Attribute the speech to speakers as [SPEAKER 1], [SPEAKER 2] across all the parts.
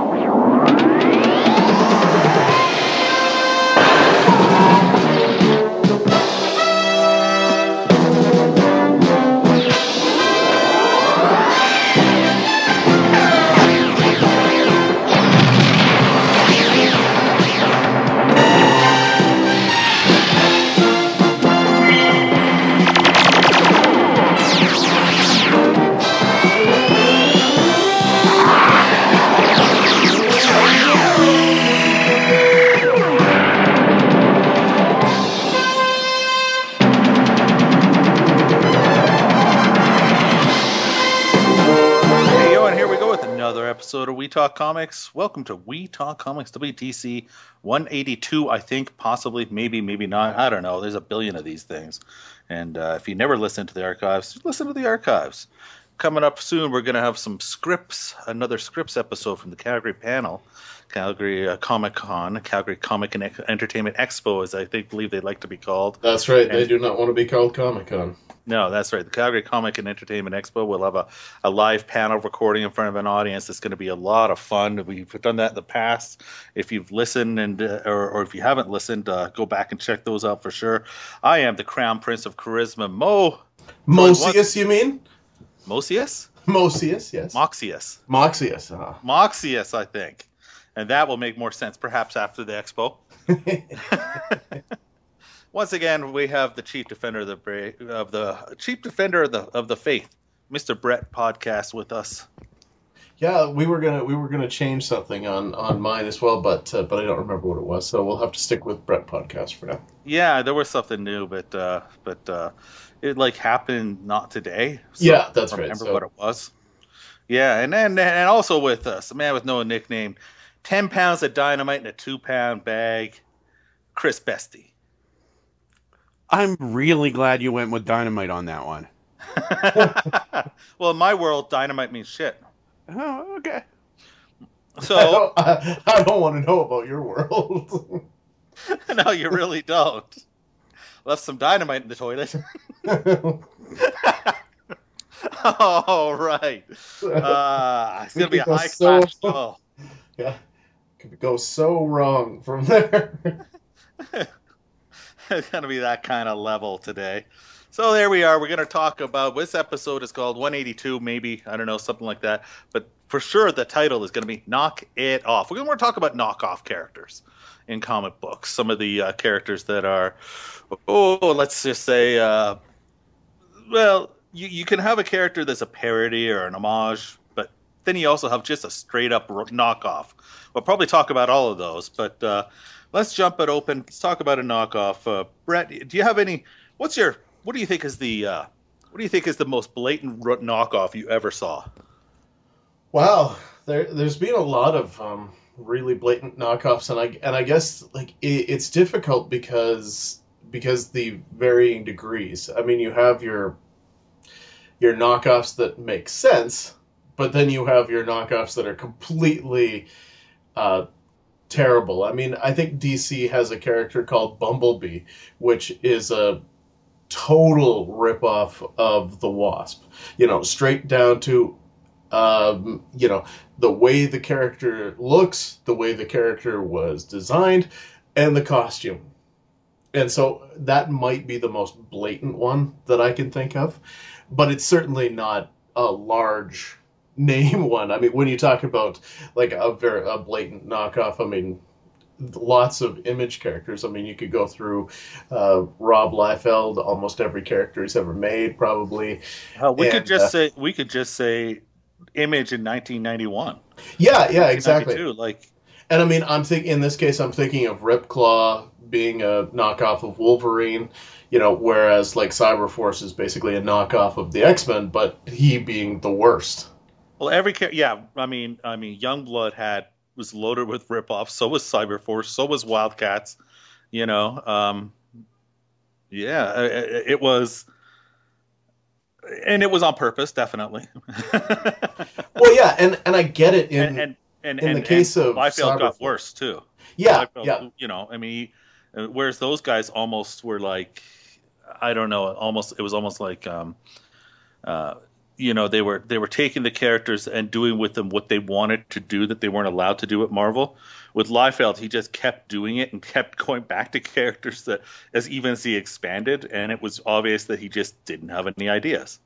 [SPEAKER 1] Wow. Comics. Welcome to We Talk Comics WTC 182, I think, possibly, maybe, maybe not. I don't know. There's a billion of these things. And uh, if you never listen to the archives, listen to the archives. Coming up soon, we're going to have some scripts, another scripts episode from the Calgary panel, Calgary uh, Comic Con, Calgary Comic and Ex- Entertainment Expo, as I think believe they'd like to be called.
[SPEAKER 2] That's right. They do not want to be called Comic Con.
[SPEAKER 1] No, that's right. The Calgary Comic and Entertainment Expo will have a, a live panel recording in front of an audience. It's going to be a lot of fun. We've done that in the past. If you've listened and uh, or, or if you haven't listened, uh, go back and check those out for sure. I am the Crown Prince of Charisma, Mo
[SPEAKER 2] Mosius, you mean?
[SPEAKER 1] Mosius,
[SPEAKER 2] Mosius, yes.
[SPEAKER 1] Moxius,
[SPEAKER 2] Moxius. ah.
[SPEAKER 1] Moxius, I think, and that will make more sense perhaps after the expo. Once again, we have the chief defender of the bra- of the chief defender of the of the faith, Mr. Brett Podcast, with us.
[SPEAKER 2] yeah, we were gonna we were gonna change something on on mine as well, but uh, but I don't remember what it was, so we'll have to stick with Brett podcast for now.
[SPEAKER 1] Yeah, there was something new, but uh, but uh, it like happened not today. So
[SPEAKER 2] Yeah, that's
[SPEAKER 1] I don't
[SPEAKER 2] right,
[SPEAKER 1] Remember
[SPEAKER 2] so-
[SPEAKER 1] what it was? Yeah, and then and also with us, a man with no nickname, ten pounds of dynamite in a two pound bag, Chris Bestie.
[SPEAKER 3] I'm really glad you went with dynamite on that one.
[SPEAKER 1] well, in my world, dynamite means shit.
[SPEAKER 3] Oh, okay.
[SPEAKER 2] I
[SPEAKER 1] So
[SPEAKER 2] don't, I, I don't want to know about your world.
[SPEAKER 1] no, you really don't. Left some dynamite in the toilet. All right. Uh, it's gonna be a
[SPEAKER 2] Because
[SPEAKER 1] high
[SPEAKER 2] so-
[SPEAKER 1] class show.
[SPEAKER 2] yeah, could go so wrong from there.
[SPEAKER 1] it's going to be that kind of level today. So there we are. We're going to talk about this episode is called 182, maybe I don't know something like that. But for sure, the title is going to be "Knock It Off." We're going to talk about knockoff characters in comic books. Some of the uh, characters that are, oh, let's just say, uh, well, you you can have a character that's a parody or an homage, then you also have just a straight up knockoff. We'll probably talk about all of those, but. Uh, let's jump it open. Let's talk about a knockoff. Uh, Brett, do you have any? What's your? What do you think is the? Uh, what do you think is the most blatant knockoff you ever saw?
[SPEAKER 2] Wow, there there's been a lot of um, really blatant knockoffs, and I and I guess like it, it's difficult because because the varying degrees. I mean, you have your your knockoffs that make sense, but then you have your knockoffs that are completely uh, terrible. I mean, I think DC has a character called Bumblebee, which is a total ripoff of the Wasp. You know, straight down to um, you know, the way the character looks, the way the character was designed, and the costume. And so that might be the most blatant one that I can think of, but it's certainly not a large name one. I mean, when you talk about like a very a blatant knockoff, I mean, lots of image characters. I mean, you could go through uh, Rob Liefeld, almost every character he's ever made, probably.
[SPEAKER 1] Uh, we could just
[SPEAKER 2] uh,
[SPEAKER 1] say we could just say image in 1991.
[SPEAKER 2] Yeah, yeah, exactly.
[SPEAKER 1] Like
[SPEAKER 2] And I mean, I'm thinking in this case, I'm thinking of Ripclaw being a knockoff of Wolverine, you know, whereas like Cyberforce is basically a knockoff of the X Men, but he being the worst.
[SPEAKER 1] Well, every char- yeah. I mean, I mean, Youngblood had was loaded with ripoffs. So was Cyberforce. So was Wildcats. You know, um, yeah, i- i- it was. And it was on purpose, definitely.
[SPEAKER 2] Well, yeah, and and I get it in
[SPEAKER 1] and and and,
[SPEAKER 2] in
[SPEAKER 1] and
[SPEAKER 2] the case of
[SPEAKER 1] Liefeld got worse too.
[SPEAKER 2] yeah,
[SPEAKER 1] Liefeld,
[SPEAKER 2] yeah,
[SPEAKER 1] you know, I mean, whereas those guys almost were like, I don't know, almost it was almost like, um, uh, you know they were they were taking the characters and doing with them what they wanted to do that they weren't allowed to do at Marvel. With Liefeld, he just kept doing it and kept going back to characters that as even as he expanded, and it was obvious that he just didn't have any ideas.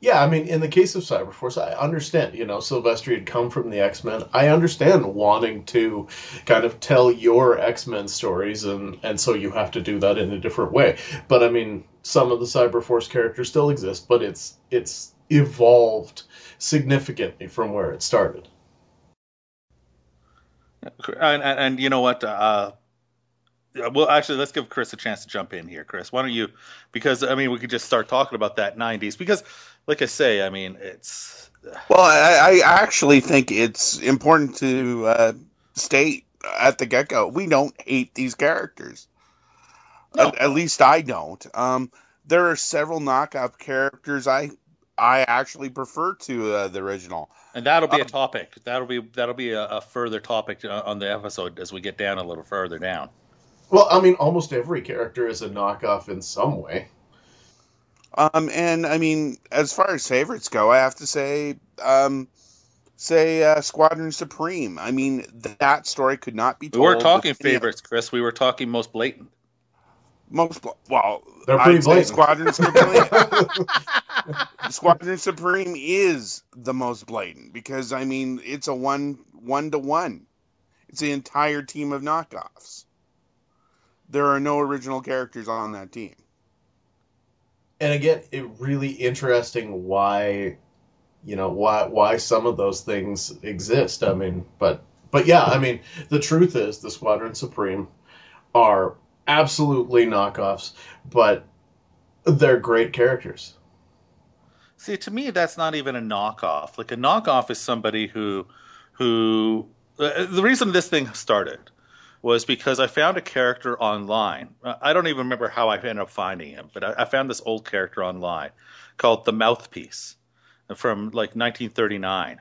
[SPEAKER 2] Yeah, I mean, in the case of Cyberforce, I understand. You know, Silvestri had come from the X Men. I understand wanting to kind of tell your X Men stories, and and so you have to do that in a different way. But I mean, some of the Cyberforce characters still exist, but it's it's evolved significantly from where it started.
[SPEAKER 1] And, and, and you know what? Uh, well, actually, let's give Chris a chance to jump in here. Chris, why don't you? Because I mean, we could just start talking about that '90s. Because like I say, I mean, it's.
[SPEAKER 3] Well, I, I actually think it's important to uh, state at the get go we don't hate these characters. No. At, at, least I don't. Um, there are several knockoff characters I I actually prefer to uh, the original.
[SPEAKER 1] And that'll be um, a topic. That'll be that'll be a, a, further topic on the episode as we get down a little further down.
[SPEAKER 2] Well, I mean, almost every character is a knockoff in some way.
[SPEAKER 3] Um, and I mean, as far as favorites go, I have to say, um, say uh, Squadron Supreme. I mean, that story could not be told.
[SPEAKER 1] We weren't talking favorites, Chris. We were talking most blatant.
[SPEAKER 3] Most well,
[SPEAKER 2] they're pretty blatant.
[SPEAKER 3] Squadron Supreme. Squadron Supreme is the most blatant because I mean, it's a one one to one. It's the entire team of knockoffs. There are no original characters on that team
[SPEAKER 2] and again, it really interesting why, you know, why why some of those things exist. I mean, but but yeah, I mean, the truth is the Squadron Supreme are absolutely knockoffs, but they're great characters.
[SPEAKER 1] See, to me, that's not even a knockoff. Like a knockoff is somebody who, who. Uh, the reason this thing started was because I found a character online. I don't even remember how I ended up finding him, but I, I found this old character online called the Mouthpiece from like 1939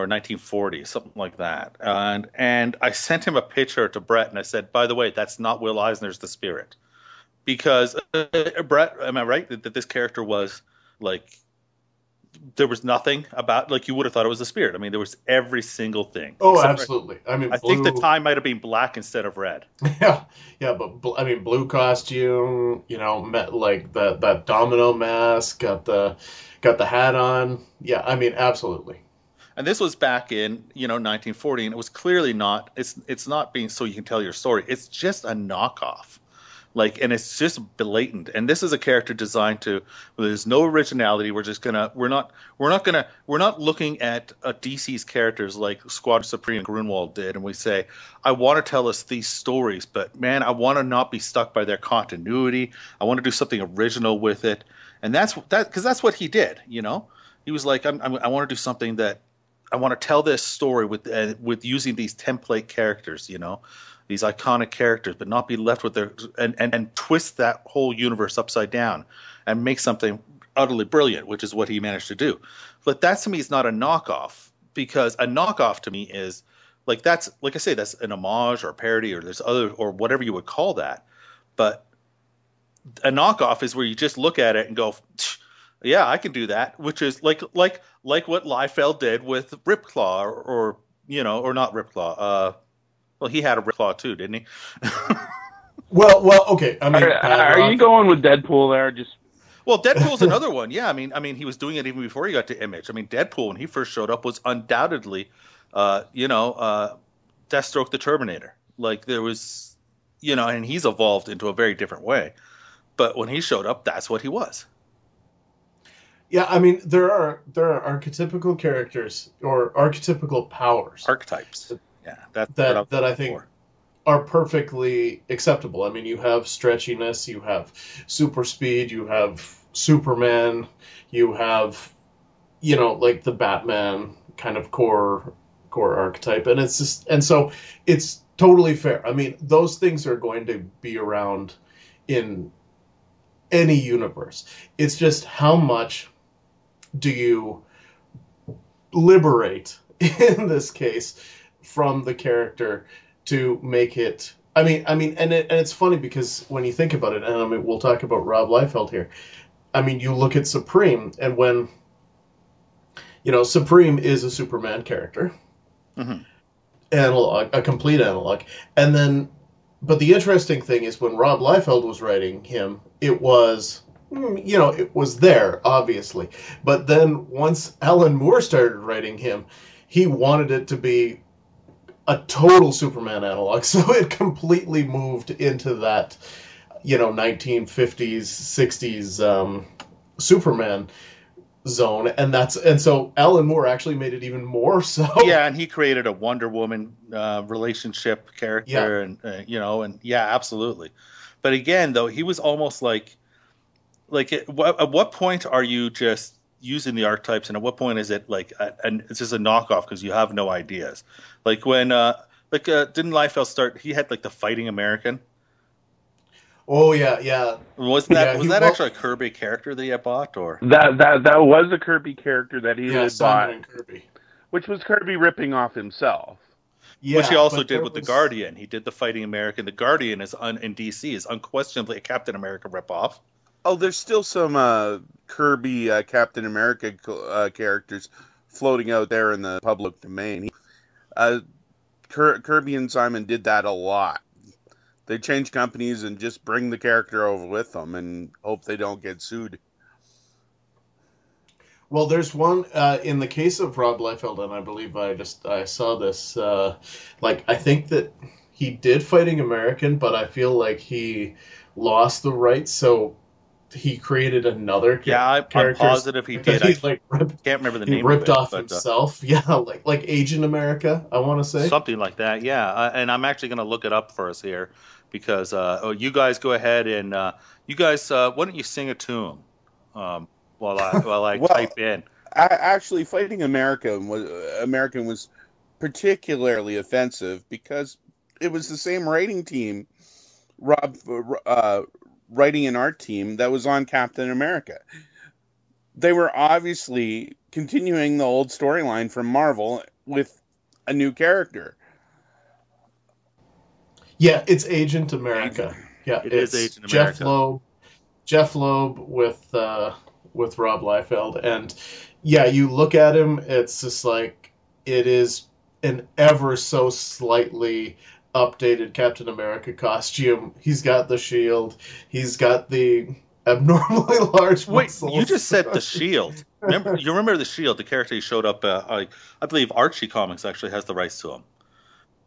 [SPEAKER 1] or 1940, something like that. And and I sent him a picture to Brett, and I said, "By the way, that's not Will Eisner's The Spirit," because uh, Brett, am I right that, that this character was like there was nothing about like you would have thought it was a spirit. I mean, there was every single thing.
[SPEAKER 2] Oh, absolutely. I mean,
[SPEAKER 1] I blue... think the tie might have been black instead of red.
[SPEAKER 2] Yeah, yeah, but bl- I mean, blue costume. You know, met, like that that domino mask. Got the got the hat on. Yeah, I mean, absolutely.
[SPEAKER 1] And this was back in you know 1940, and it was clearly not. It's it's not being so you can tell your story. It's just a knockoff. Like and it's just blatant. And this is a character designed to there's no originality. We're just gonna we're not we're not gonna we're not looking at uh, dc's characters like squad supreme Gruenwald did and we say i want to tell us these stories but man i want to not be stuck by their continuity. I want to do something original with it. And that's that because that's what he did you know? He was like I'm, I'm, i want to do something that i want to tell this story with uh, with using these template characters you know these iconic characters, but not be left with their and, and, and twist that whole universe upside down and make something utterly brilliant, which is what he managed to do. But that to me is not a knockoff because a knockoff to me is like that's like I say that's an homage or parody or there's other or whatever you would call that. But a knockoff is where you just look at it and go, yeah, I can do that, which is like like like what Liefeld did with Ripclaw or, or you know or not Ripclaw. Uh, well, he had a claw too, didn't he?
[SPEAKER 2] well, well, okay. I mean,
[SPEAKER 4] are, are you going with Deadpool there? Just
[SPEAKER 1] well, Deadpool's another one. Yeah, I mean, I mean, he was doing it even before he got to Image. I mean, Deadpool when he first showed up was undoubtedly, uh, you know, uh, Deathstroke the Terminator. Like there was, you know, and he's evolved into a very different way. But when he showed up, that's what he was.
[SPEAKER 2] Yeah, I mean, there are there are archetypical characters or archetypical powers,
[SPEAKER 1] archetypes yeah,
[SPEAKER 2] that that, that I think for. are perfectly acceptable. I mean, you have stretchiness, you have super speed, you have Superman, you have you know like the Batman kind of core core archetype, and it's just and so it's totally fair. I mean, those things are going to be around in any universe. It's just how much do you liberate in this case from the character to make it. I mean, I mean, and it, and it's funny because when you think about it, and I mean, we'll talk about Rob Liefeld here. I mean, you look at Supreme, and when you know, Supreme is a Superman character,
[SPEAKER 1] Mhm.
[SPEAKER 2] analog, a complete analog, and then, but the interesting thing is when Rob Liefeld was writing him, it was, you know, it was there obviously, but then once Alan Moore started writing him, he wanted it to be a total Superman analog, so it completely moved into that, you know, 1950s, 60s um, Superman zone, and that's and so Alan Moore actually made it even more so.
[SPEAKER 1] yeah, and he created a Wonder Woman uh, relationship character, and uh, you know, and yeah, absolutely. But again, though, he was almost like, like, at what, at what point are you just using the archetypes, and at what point is it like, and it's just a knockoff because you have no ideas? Like when, uh, like, uh, didn't Liefeld start? He had like the Fighting American.
[SPEAKER 2] Oh yeah, yeah.
[SPEAKER 1] Wasn't that
[SPEAKER 2] Yeah,
[SPEAKER 1] was that
[SPEAKER 2] wa-
[SPEAKER 1] actually a Kirby character that he had bought, or
[SPEAKER 4] That that that was a Kirby character that he
[SPEAKER 2] Yeah,
[SPEAKER 4] had
[SPEAKER 2] Simon
[SPEAKER 4] bought,
[SPEAKER 2] and Kirby.
[SPEAKER 4] which was Kirby ripping off himself.
[SPEAKER 2] Yeah,
[SPEAKER 1] which he also did
[SPEAKER 2] there
[SPEAKER 1] with the Guardian. He did the Fighting American. The Guardian is un, in DC is unquestionably a Captain America ripoff.
[SPEAKER 3] Oh, there's still some uh, Kirby uh, Captain America uh, characters floating out there in the public domain. Uh, Kirby and Simon did that a lot. They change companies and just bring the character over with them and hope they don't get sued.
[SPEAKER 2] Well, there's one uh, in the case of Rob Liefeld, and I believe I just I saw this. Uh, like I think that he did Fighting American, but I feel like he lost the rights, so he created another. ca-
[SPEAKER 1] Yeah, I, I'm
[SPEAKER 2] characters
[SPEAKER 1] positive he
[SPEAKER 2] that
[SPEAKER 1] did. I
[SPEAKER 2] He like ripped,
[SPEAKER 1] can't remember the
[SPEAKER 2] he
[SPEAKER 1] name.
[SPEAKER 2] ripped
[SPEAKER 1] of it,
[SPEAKER 2] off
[SPEAKER 1] but, uh,
[SPEAKER 2] himself. Yeah, like like Agent America. I want to say.
[SPEAKER 1] something like that. Yeah, uh, and I'm actually going to look it up for us here because uh, oh, you guys go ahead and uh, you guys uh, why don't you sing a tune um, while I while I
[SPEAKER 3] Well,
[SPEAKER 1] type in.
[SPEAKER 3] A- actually, fighting America was American was particularly offensive because it was the same writing team, Rob, uh, writing an art team that was on Captain America. They were obviously continuing the old storyline from Marvel with a new character.
[SPEAKER 2] Yeah, it's Agent America. Yeah,
[SPEAKER 1] It is
[SPEAKER 2] it's
[SPEAKER 1] Agent Jeph
[SPEAKER 2] Loeb, Jeph Loeb with uh, with Rob Liefeld, and yeah, you look at him, it's just like it is an ever so slightly updated Captain America costume. He's got the shield. He's got the abnormally large
[SPEAKER 1] Wait,
[SPEAKER 2] muscles.
[SPEAKER 1] you just said the Shield. Remember, you remember the Shield? The character he showed up. Uh, I, I believe Archie Comics actually has the rights to him.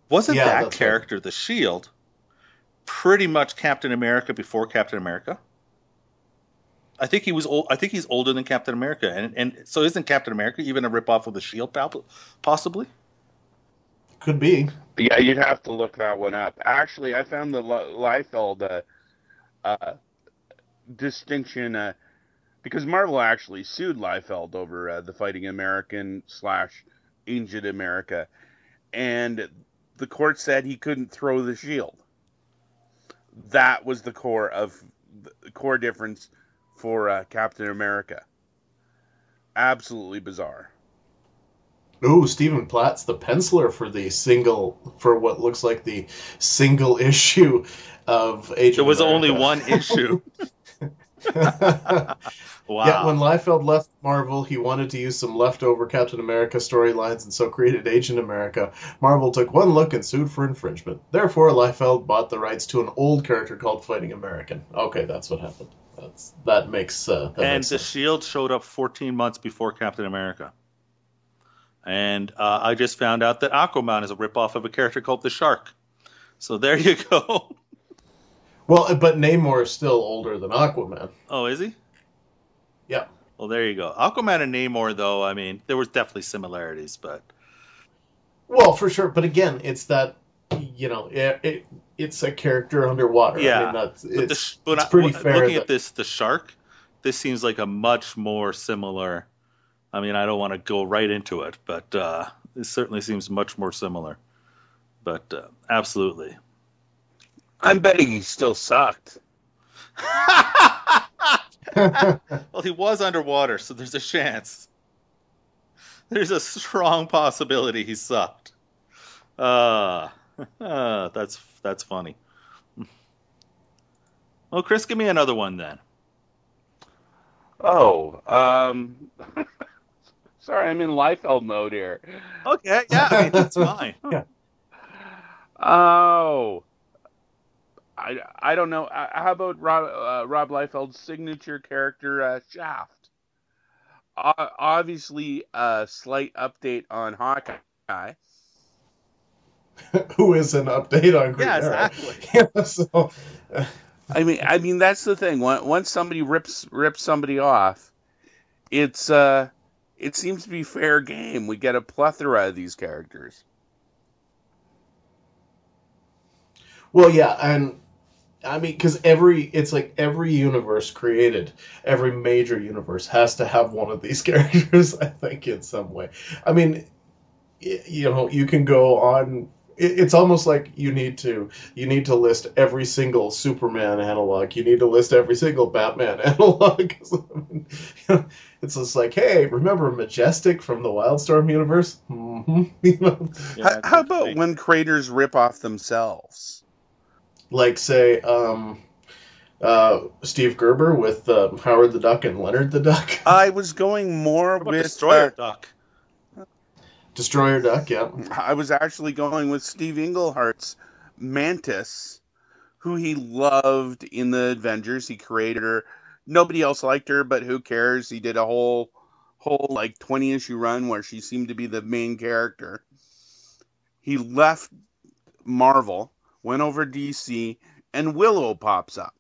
[SPEAKER 1] Wasn't
[SPEAKER 2] Yeah,
[SPEAKER 1] that
[SPEAKER 2] that's right.
[SPEAKER 1] character the Shield? Pretty much Captain America before Captain America. I think he was old. I think he's older than Captain America, and and so isn't Captain America even a ripoff of the Shield, possibly?
[SPEAKER 2] Could be.
[SPEAKER 4] Yeah, you'd have to look that one up. Actually, I found the Li- Liefeld uh, uh, distinction uh, because Marvel actually sued Liefeld over uh, the Fighting American slash Agent America, and the court said he couldn't throw the shield. That was the core of the core difference for uh, Captain America. Absolutely bizarre.
[SPEAKER 2] Ooh, Stephen Platt's the penciler for the single for what looks like the single issue of Agent
[SPEAKER 1] There was only one issue. Wow.
[SPEAKER 2] Yeah, when Liefeld left Marvel, he wanted to use some leftover Captain America storylines and so created Agent America. Marvel took one look and sued for infringement. Therefore, Liefeld bought the rights to an old character called Fighting American. Okay, that's what happened. That's that makes uh, that
[SPEAKER 1] and
[SPEAKER 2] makes
[SPEAKER 1] the
[SPEAKER 2] sense.
[SPEAKER 1] shield showed up 14 months before Captain America. And uh, I just found out that Aquaman is a ripoff of a character called the Shark. So there you go.
[SPEAKER 2] Well, but Namor is still older than Aquaman.
[SPEAKER 1] Oh, is he?
[SPEAKER 2] Yeah.
[SPEAKER 1] Well, there you go. Aquaman and Namor, though, I mean, there was definitely similarities, but
[SPEAKER 2] Well, for sure. But again, it's that you know, it, it it's a character underwater. I
[SPEAKER 1] Yeah.
[SPEAKER 2] mean, that's
[SPEAKER 1] but the,
[SPEAKER 2] it's, it's
[SPEAKER 1] I-
[SPEAKER 2] pretty
[SPEAKER 1] w-
[SPEAKER 2] fair
[SPEAKER 1] looking
[SPEAKER 2] that-
[SPEAKER 1] at this, the Shark, this seems like a much more similar. I mean, I don't want to go right into it, but uh, it certainly seems much more similar. But uh, absolutely.
[SPEAKER 3] I'm betting he still sucked.
[SPEAKER 1] well, he was underwater, so there's a chance. There's a strong possibility he sucked. Uh, uh that's that's funny. Well, Chris, give me another one then.
[SPEAKER 4] Oh, um,
[SPEAKER 3] Sorry, I'm in Liefeld mode here.
[SPEAKER 1] Okay, yeah, I mean, that's fine.
[SPEAKER 3] Oh, I, I don't know. Uh, How about Rob uh, Rob Liefeld's signature character uh, Shaft? Uh, obviously, a slight update on Hawkeye.
[SPEAKER 2] Who is an update on Green
[SPEAKER 1] Yeah, exactly.
[SPEAKER 2] Yeah, so, uh,
[SPEAKER 3] I mean, I mean that's the thing. Once once somebody rips rips somebody off, it's uh, it seems to be fair game. We get a plethora of these characters.
[SPEAKER 2] well, yeah, and I mean, because every it's like every universe created, every major universe has to have one of these characters. I think in some way. I mean, you know, you can go on. It- It's almost like you need to you need to list every single Superman analog. You need to list every single Batman analog. 'Cause, I mean, you know, it's just like, hey, remember Majestic from the Wildstorm universe? hmm You know,
[SPEAKER 1] Yeah,
[SPEAKER 3] how, how about
[SPEAKER 1] interesting.
[SPEAKER 3] when creators rip off themselves?
[SPEAKER 2] like say um, uh, Steve Gerber with um, Howard the Duck and Leonard the Duck.
[SPEAKER 3] I was going more
[SPEAKER 1] What about
[SPEAKER 3] with
[SPEAKER 1] Destroyer
[SPEAKER 3] uh,
[SPEAKER 1] Duck?
[SPEAKER 2] Destroyer Duck, yeah.
[SPEAKER 3] I was actually going with Steve Englehart's Mantis, who he loved in the Avengers. He created her. Nobody else liked her, but who cares? He did a whole, whole like twenty issue run where she seemed to be the main character. He left Marvel, went over DC, and Willow pops up.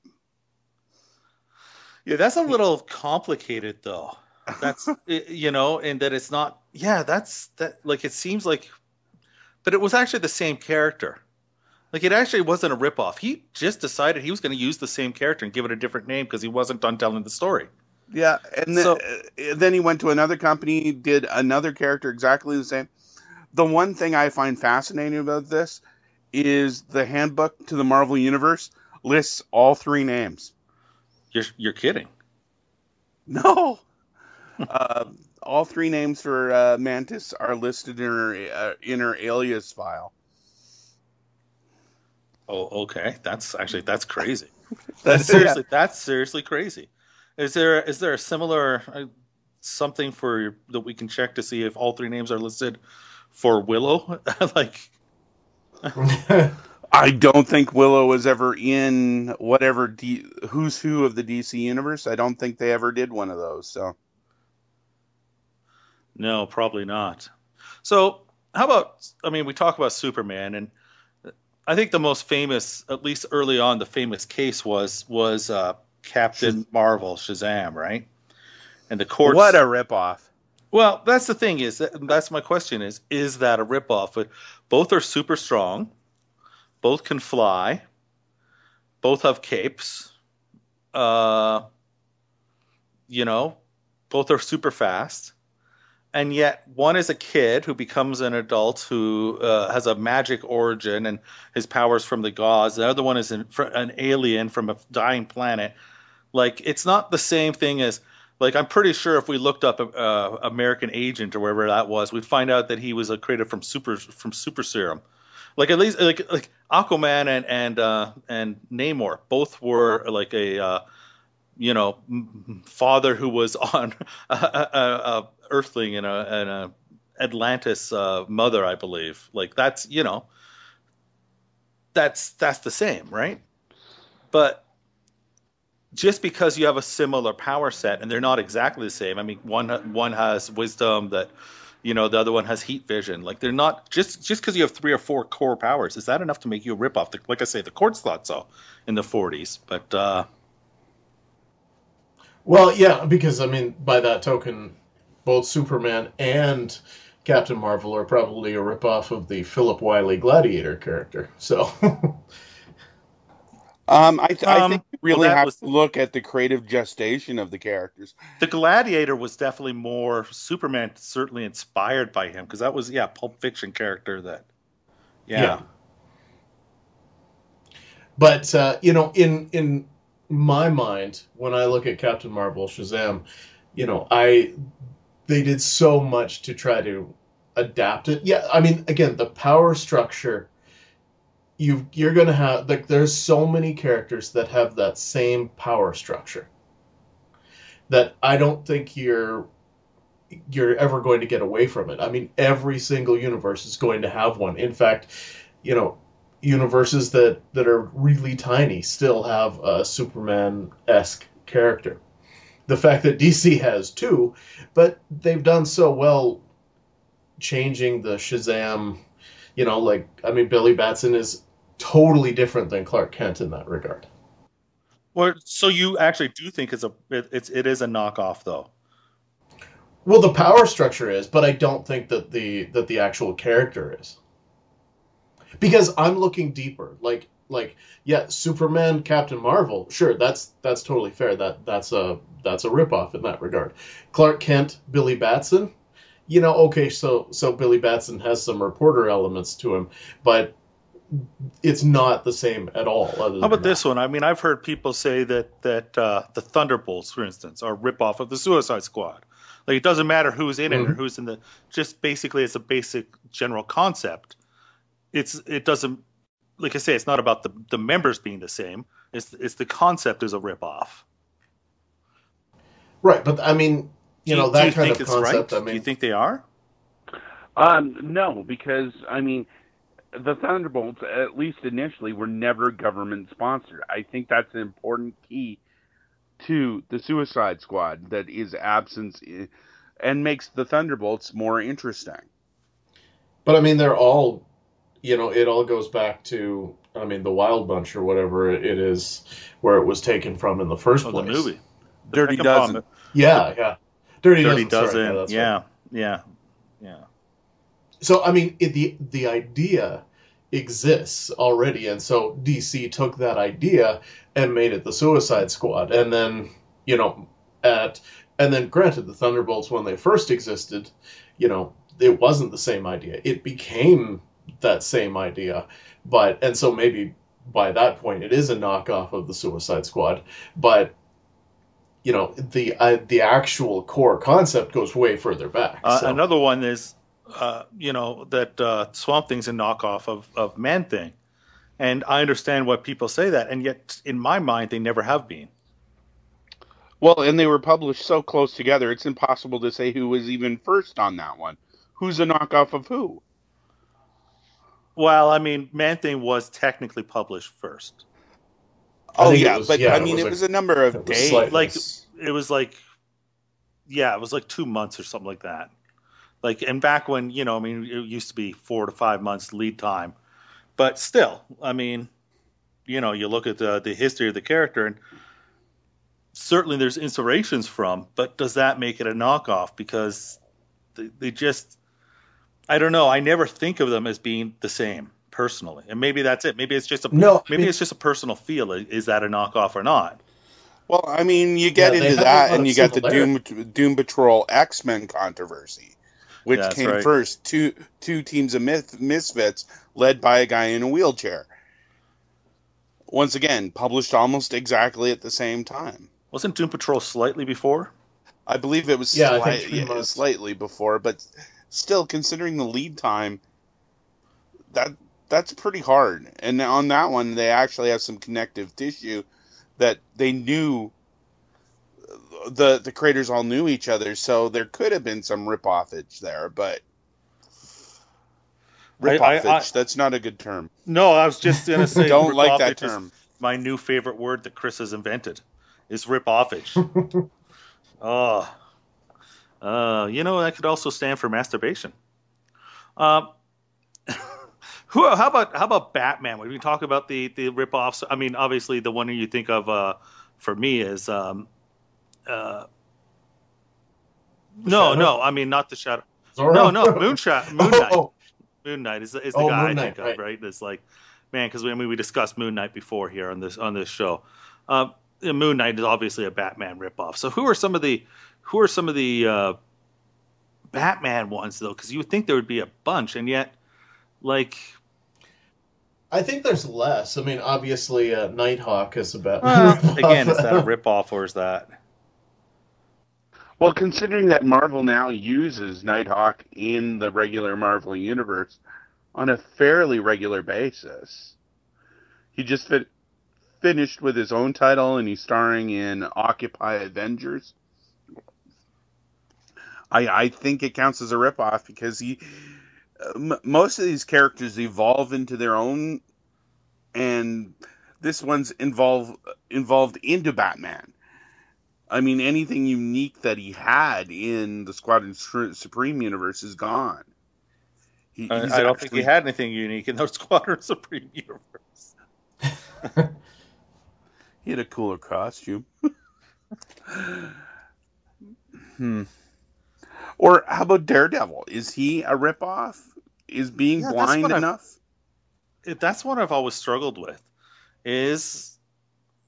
[SPEAKER 1] Yeah, that's a little complicated though. That's you know, and that it's not. Yeah, that's that. Like it seems like, but it was actually the same character. Like it actually wasn't a ripoff. He just decided he was going to use the same character and give it a different name because he wasn't done telling the story.
[SPEAKER 3] Yeah, and then,
[SPEAKER 1] So-
[SPEAKER 3] uh, then he went to another company, did another character exactly the same. The one thing I find fascinating about this is the handbook to the Marvel Universe lists all three names.
[SPEAKER 1] You're you're kidding.
[SPEAKER 3] No, uh, all three names for uh, Mantis are listed in her uh, in her alias file.
[SPEAKER 1] Oh, okay. That's actually that's crazy.
[SPEAKER 3] That's
[SPEAKER 1] That's seriously that's seriously crazy. Is there is there a similar uh, something for that we can check to see if all three names are listed for Willow? like
[SPEAKER 3] I don't think Willow was ever in whatever D- who's who of the DC universe. I don't think they ever did one of those. So
[SPEAKER 1] No, probably not. So, how about? I mean, we talk about Superman, and I think the most famous, at least early on, the famous case was was uh, Captain Marvel, Shazam, right? And the court.
[SPEAKER 3] what a ripoff!
[SPEAKER 1] Well, that's the thing is that, that's my question is is that a ripoff? But both are super strong, both can fly, both have capes. Uh, you know, both are super fast, and yet one is a kid who becomes an adult who uh, has a magic origin and his powers from the gods. The other one is an, an alien from a dying planet. Like it's not the same thing as like I'm pretty sure if we looked up uh, American Agent or wherever that was, we'd find out that he was a created from super from super serum. Like at least like like Aquaman and and uh, and Namor both were like a uh, you know father who was on a, a, a Earthling and a, and a Atlantis uh, mother, I believe. Like that's you know that's that's the same, right? But just because you have a similar power set and they're not exactly the same. I mean, one one has wisdom that you know the other one has heat vision. Like they're not just just because you have three or four core powers. Is that enough to make you a ripoff? The, like I say, the courts thought so in the 40s, but uh,
[SPEAKER 2] Well, yeah, because I mean, by that token, both Superman and Captain Marvel are probably a ripoff of the Philip Wylie Gladiator character. So,
[SPEAKER 3] Um, I, th- I
[SPEAKER 1] Um,
[SPEAKER 3] think you really
[SPEAKER 1] well,
[SPEAKER 3] have
[SPEAKER 1] was-
[SPEAKER 3] to look at the creative gestation of the characters.
[SPEAKER 1] the Gladiator was definitely more Superman. Certainly inspired by him because that was yeah, Pulp Fiction character that yeah.
[SPEAKER 2] Yeah. but uh, you know, in in my mind, when I look at Captain Marvel, Shazam, you know, I they did so much to try to adapt it. Yeah, I mean, again, the power structure. You you're gonna have like there's so many characters that have that same power structure. That I don't think you're you're ever going to get away from it. I mean, every single universe is going to have one. In fact, you know, universes that that are really tiny still have a Superman esque character. The fact that DC has two, but they've done so well changing the Shazam. You know, like I mean, Billy Batson is totally different than Clark Kent in that regard.
[SPEAKER 1] Well, so you actually do think it's a it, it's it is a knockoff though.
[SPEAKER 2] Well, the power structure is, but I don't think that the that the actual character is. Because I'm looking deeper. Like like yeah, Superman, Captain Marvel, sure, that's that's totally fair. That that's a that's a ripoff in that regard. Clark Kent, Billy Batson, you know, okay, so so Billy Batson has some reporter elements to him, but it's not the same at all.
[SPEAKER 1] How about this one? I mean, I've heard people say that that uh, the Thunderbolts, for instance, are ripoff of the Suicide Squad. Like it doesn't matter who's in it mm-hmm. or who's in the. Just basically, it's a basic general concept. It's it doesn't like I say, it's not about the the members being the same. It's it's the concept is a ripoff.
[SPEAKER 2] Right, but I mean, you do know that kind of concept.
[SPEAKER 1] Right?
[SPEAKER 2] I mean,
[SPEAKER 1] do you think they are?
[SPEAKER 4] Um, no, because I mean, the Thunderbolts, at least initially, were never government sponsored. I think that's an important key to the Suicide Squad that is absence and makes the Thunderbolts more interesting.
[SPEAKER 2] But I mean, they're all, you know, it all goes back to, I mean, the Wild Bunch or whatever it is, where it was taken from in the first oh, place.
[SPEAKER 1] The movie,
[SPEAKER 3] the Dirty Dozen.
[SPEAKER 2] Yeah, yeah.
[SPEAKER 1] Dirty, Dirty Dozen. Dozen. Yeah, yeah, yeah, yeah.
[SPEAKER 2] So I mean, it, the the idea exists already, and so DC took that idea and made it the Suicide Squad, and then you know at and then granted the Thunderbolts when they first existed, you know it wasn't the same idea. It became that same idea, but and so maybe by that point it is a knockoff of the Suicide Squad, but you know the uh, the actual core concept goes way further back.
[SPEAKER 1] Uh, so. Another one is uh, you know that uh, Swamp Thing's a knockoff of of Man Thing, and I understand why people say that, and yet in my mind they never have been.
[SPEAKER 4] Well, and they were published so close together, it's impossible to say who was even first on that one. Who's a knockoff of who?
[SPEAKER 1] Well, I mean, Man Thing was technically published first.
[SPEAKER 3] Oh yeah, was, but yeah, I mean, it was, it was a number of days.
[SPEAKER 1] Like it was like, yeah, it was like two months or something like that. Like, and back when you know, I mean, it used to be four to five months lead time, but still, I mean, you know, you look at the the history of the character, and certainly there's inspirations from, but does that make it a knockoff? Because they, they just, I don't know. I never think of them as being the same personally, and maybe that's it. Maybe it's just a no. Maybe I mean, it's just a personal feel. Is that a knockoff or not?
[SPEAKER 3] Well, I mean, you get yeah, into that, and you got the Doom Doom Patrol X Men controversy, which yeah, came right. first. Two two teams of myth, misfits led by a guy in a wheelchair. Once again, published almost exactly at the same time.
[SPEAKER 1] Wasn't Doom Patrol slightly before?
[SPEAKER 3] I believe it was yeah, slight, yeah slightly before, but still, considering the lead time, that that's pretty hard. And on that one, they actually have some connective tissue that they knew the the creators all knew each other, so there could have been some ripoffage there, but ripoffage that's not a good term.
[SPEAKER 1] No, I was just gonna say
[SPEAKER 3] don't like that term.
[SPEAKER 1] My new favorite word that Chris has invented is ripoffage. oh, uh, you know that could also stand for masturbation. Um, who? How about how about Batman? When we talk about the the ripoffs, I mean, obviously the one you think of uh, for me is um, uh, no, no. I mean, not the shadow. Zorro? No, no. Moonshot. Moon Knight. oh, oh. Moon Knight is, is the oh, guy Moon I think Knight, of, right? It's like, man, because I mean, we discussed Moon Knight before here on this on this show. Uh, Moon Knight is obviously a Batman ripoff. So who are some of the who are some of the uh, Batman ones though? Because you would think there would be a bunch, and yet, like,
[SPEAKER 2] I think there's less. I mean, obviously, uh, Nighthawk is a Batman.
[SPEAKER 1] Well, again, is that a ripoff or is that?
[SPEAKER 4] Well, considering that Marvel now uses Nighthawk in the regular Marvel universe on a fairly regular basis, he just fit, finished with his own title and he's starring in Occupy Avengers.
[SPEAKER 3] I, I think it counts as a ripoff because he m- most of these characters evolve into their own, and this one's involved involved into Batman. I mean, anything unique that he had in the Squadron Supreme universe is gone.
[SPEAKER 1] He, I, I, don't actually... think he had anything unique in the Squadron Supreme universe.
[SPEAKER 3] he had a cooler costume. hmm. Or how about Daredevil? Is he a ripoff? Is being yeah, blind enough?
[SPEAKER 1] I've, that's what I've always struggled with. Is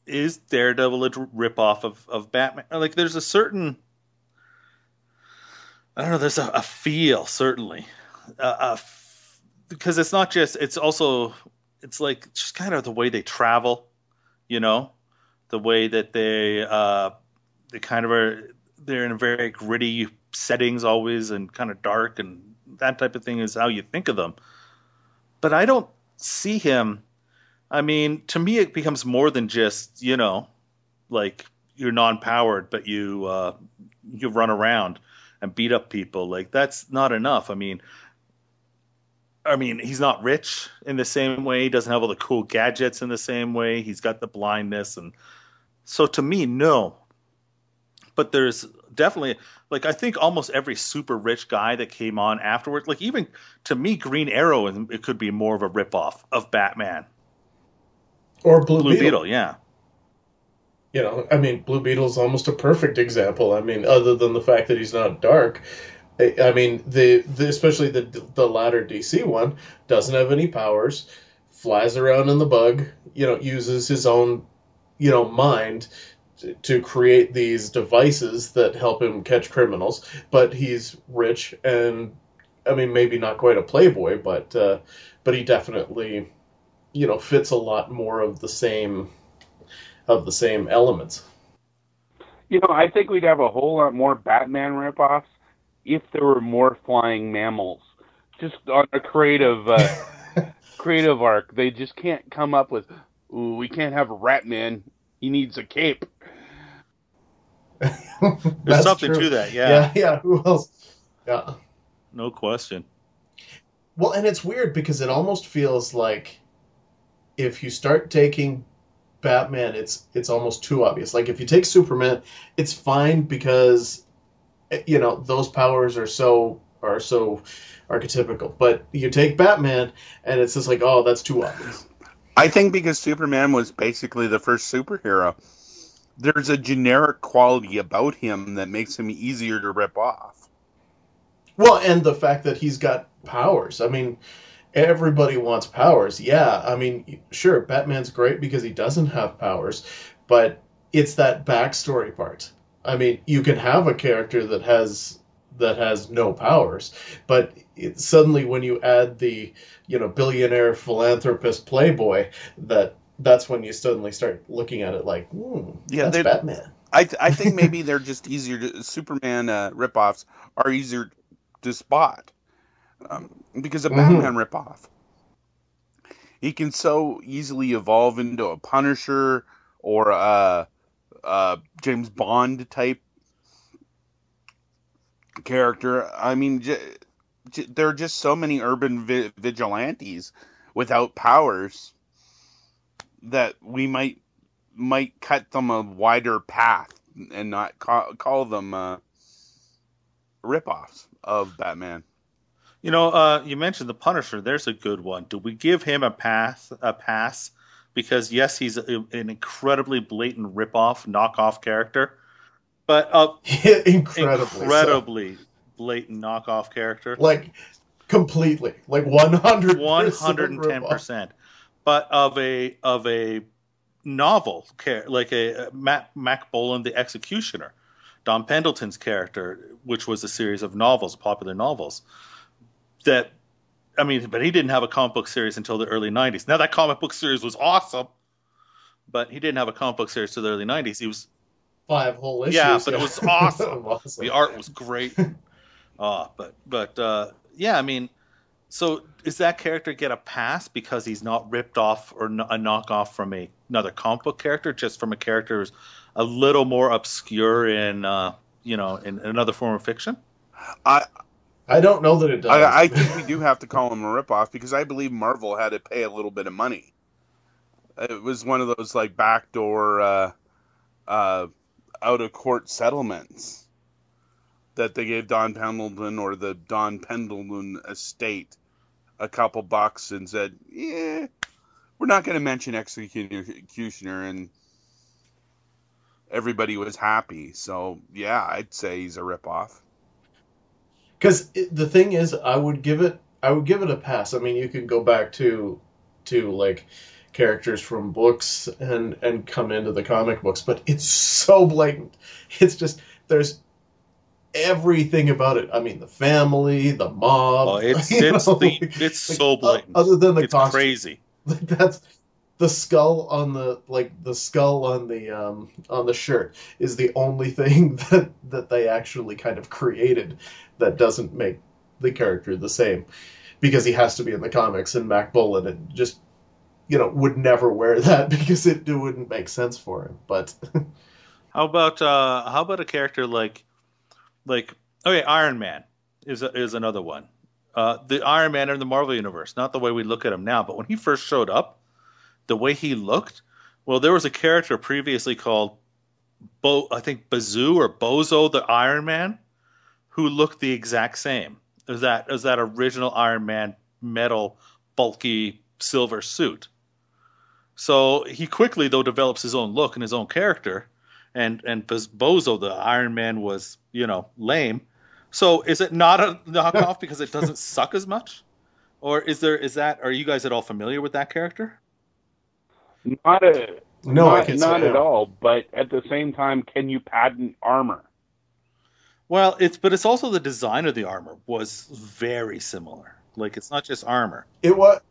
[SPEAKER 1] is Daredevil a ripoff of of Batman? Like, there's a certain I don't know. There's a, a feel certainly, uh, because it's not just. It's also. It's like just kind of the way they travel, you know, the way that they uh, they kind of are. They're in a very gritty settings always, and kind of dark, and that type of thing is how you think of them. But I don't see him I mean, to me, it becomes more than just you know, like you're non-powered, but you uh, you run around and beat up people. Like that's not enough. I mean, I mean, he's not rich in the same way. He doesn't have all the cool gadgets in the same way. He's got the blindness, and so to me, no. But there's definitely like I think almost every super rich guy that came on afterwards, like even to me, Green Arrow, it could be more of a ripoff of Batman
[SPEAKER 2] or Blue, Blue Beetle.
[SPEAKER 1] Beetle. Yeah.
[SPEAKER 2] You know, I mean, Blue Beetle is almost a perfect example. I mean, other than the fact that he's not dark. I mean, the, the especially the the latter DC one doesn't have any powers, flies around in the bug. You know, uses his own, you know, mind to, create these devices that help him catch criminals. But he's rich and, I mean, maybe not quite a playboy, but uh, but he definitely you know fits a lot more of the same of the same elements.
[SPEAKER 4] You know, I think we'd have a whole lot more Batman ripoffs if there were more flying mammals. Just on a creative uh, creative arc, they just can't come up with. Ooh, we can't have Ratman. He needs a cape.
[SPEAKER 1] There's something true. to that, yeah.
[SPEAKER 2] Yeah, yeah. Who else? Yeah.
[SPEAKER 1] No question.
[SPEAKER 2] Well, and it's weird because it almost feels like if you start taking Batman, it's it's almost too obvious. Like if you take Superman, it's fine because eh, you know those powers are so are so archetypical. But you take Batman, and it's just like, oh, that's too obvious.
[SPEAKER 3] I think because Superman was basically the first superhero, there's a generic quality about him that makes him easier to rip off.
[SPEAKER 2] Well, and the fact that he's got powers. I mean, everybody wants powers. Yeah, I mean, sure, Batman's great because he doesn't have powers, but it's that backstory part. I mean, you can have a character that has that has no powers, but it, suddenly when you add the you know billionaire philanthropist playboy, that that's when you suddenly start looking at it like, hmm, yeah, that's Batman.
[SPEAKER 3] I th- I think maybe they're just easier to Superman uh, ripoffs are easier to spot um, because a mm-hmm. Batman ripoff. He can so easily evolve into a Punisher or a, a James Bond type character. I mean, j- there are just so many urban vi- vigilantes without powers that we might might cut them a wider path and not call, call them uh, ripoffs of Batman.
[SPEAKER 1] You know, uh, you mentioned the Punisher. There's a good one. Do we give him a pass? A pass? Because yes, he's a, an incredibly blatant ripoff, knockoff character, but uh,
[SPEAKER 2] incredibly,
[SPEAKER 1] incredibly so. Blatant knockoff character.
[SPEAKER 2] Like completely, like one hundred,
[SPEAKER 1] one hundred and ten percent. But of a of a novel, like a uh, Mack, Mack Bolan, the Executioner, Don Pendleton's character, which was a series of novels, popular novels that I mean, but he didn't have a comic book series until the early '90s. Now that comic book series was awesome, but he didn't have a comic book series till the early '90s. He was
[SPEAKER 2] five whole issues.
[SPEAKER 1] Yeah, but it was awesome. awesome. The art was great. uh, but but uh, yeah, I mean, so does that character get a pass because he's not ripped off or a knockoff from a, another comic book character, just from a character who's a little more obscure in uh, you know in another form of fiction?
[SPEAKER 3] I
[SPEAKER 2] I don't know that it does.
[SPEAKER 3] I, I think we do have to call him a ripoff because I believe Marvel had to pay a little bit of money. It was one of those like backdoor, uh, uh, out of court settlements that they gave Don Pendleton or the Don Pendleton estate a couple bucks and said, "Yeah, we're not going to mention executioner," and everybody was happy. So yeah, I'd say he's a ripoff.
[SPEAKER 2] because the thing is i would give it i would give it a pass i mean you can go back to to like characters from books and and come into the comic books but it's so blatant it's just there's everything about it i mean the family the mob
[SPEAKER 1] Oh, it's it's
[SPEAKER 2] know,
[SPEAKER 1] the,
[SPEAKER 2] like-
[SPEAKER 1] it's so
[SPEAKER 2] o-
[SPEAKER 1] blatant.
[SPEAKER 2] other than the
[SPEAKER 1] it's
[SPEAKER 2] costume
[SPEAKER 1] crazy.
[SPEAKER 2] like that's the skull on the like the skull on the um on the shirt is the only thing that that they actually kind of created that doesn't make the character the same because he has to be in the comics and Mack Bolan it just you know would never wear that because it, it wouldn't make sense for him but
[SPEAKER 1] How about uh how about a character like like okay, Iron Man is a, is another one. Uh the Iron Man in the Marvel universe, not the way we look at him now, but when he first showed up, the way he looked, well there was a character previously called Bo I think Bazoo or Bozo the Iron Man who looked the exact same as that as that original Iron Man metal bulky silver suit. So he quickly though develops his own look and his own character and and Boz- Bozo the Iron Man was you know lame. So is it not a knockoff because it doesn't suck as much, or is there is that are you guys at all familiar with that character?
[SPEAKER 4] Not a
[SPEAKER 2] no I
[SPEAKER 4] not,
[SPEAKER 2] can
[SPEAKER 4] not
[SPEAKER 2] say
[SPEAKER 4] at
[SPEAKER 2] no.
[SPEAKER 4] all. But at the same time, can you patent armor?
[SPEAKER 1] Well, it's but it's also the design of the armor was very similar. Like it's not just armor.
[SPEAKER 2] it was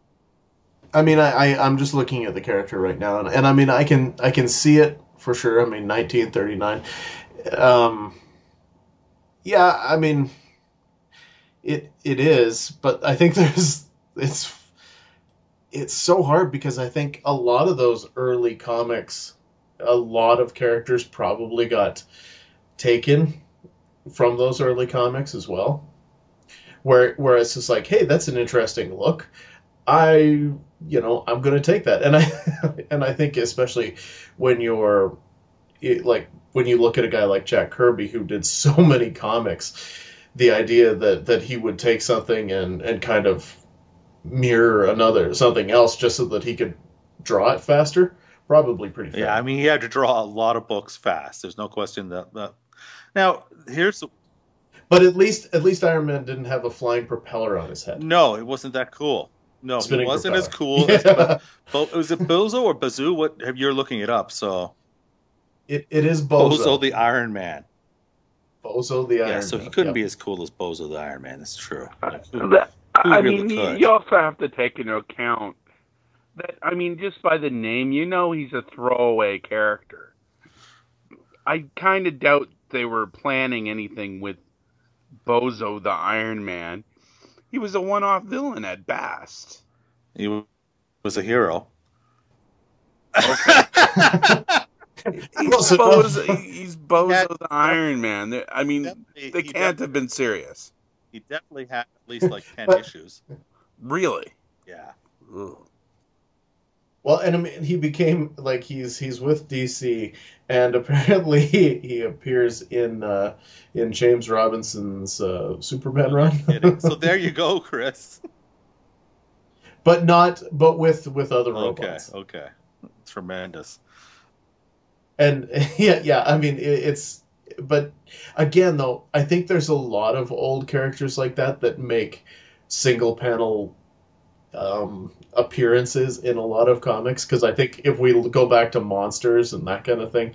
[SPEAKER 2] I mean I, I I'm just looking at the character right now and, and I mean I can I can see it for sure. I mean 1939 um yeah I mean it it is but I think there's it's it's so hard because I think a lot of those early comics a lot of characters probably got taken from those early comics as well. Where where it's just like hey that's an interesting look. I, you know, I'm going to take that, and I, and I think especially when you're, it, like when you look at a guy like Jack Kirby who did so many comics, the idea that that he would take something and and kind of mirror another something else just so that he could draw it faster, probably pretty fair.
[SPEAKER 1] Yeah, I mean he had to draw a lot of books fast. There's no question that. that. Now here's the,
[SPEAKER 2] but at least at least Iron Man didn't have a flying propeller on his head.
[SPEAKER 1] no, it wasn't that cool. No, he wasn't as
[SPEAKER 2] propeller.
[SPEAKER 1] cool. As,
[SPEAKER 2] Yeah.
[SPEAKER 1] Bo, was it Bozo or Bazoo? What have you're looking it up? So
[SPEAKER 2] It, it is
[SPEAKER 1] Bozo,
[SPEAKER 2] Bozo.
[SPEAKER 1] the Iron Man.
[SPEAKER 2] Bozo the Iron Man.
[SPEAKER 1] yeah, so he couldn't
[SPEAKER 2] yep.
[SPEAKER 1] be as cool as Bozo the Iron Man. That's true.
[SPEAKER 4] Uh, that-
[SPEAKER 1] Who
[SPEAKER 4] I
[SPEAKER 1] really
[SPEAKER 4] mean,
[SPEAKER 1] could?
[SPEAKER 4] you also have to take into account that. I mean, just by the name, you know, he's a throwaway character. I kind of doubt they were planning anything with Bozo the Iron Man. He was a one-off villain at best.
[SPEAKER 1] He was a hero.
[SPEAKER 4] He's Bozo, he's Bozo the Iron Man. They- I mean,
[SPEAKER 1] Definitely-
[SPEAKER 4] they can't have been serious.
[SPEAKER 1] He definitely had at least like ten issues.
[SPEAKER 4] Really?
[SPEAKER 1] Yeah.
[SPEAKER 4] Ugh.
[SPEAKER 2] Well, and I mean, he became like he's he's with DC, and apparently he, he appears in uh, in James Robinson's uh, Superman run,
[SPEAKER 1] So there you go, Chris.
[SPEAKER 2] but not but with with other robots.
[SPEAKER 1] Okay. Okay. Tremendous.
[SPEAKER 2] And yeah, yeah, I mean, it, it's but again though, I think there's a lot of old characters like that that make single panel um, appearances in a lot of comics because I think if we go back to monsters and that kind of thing,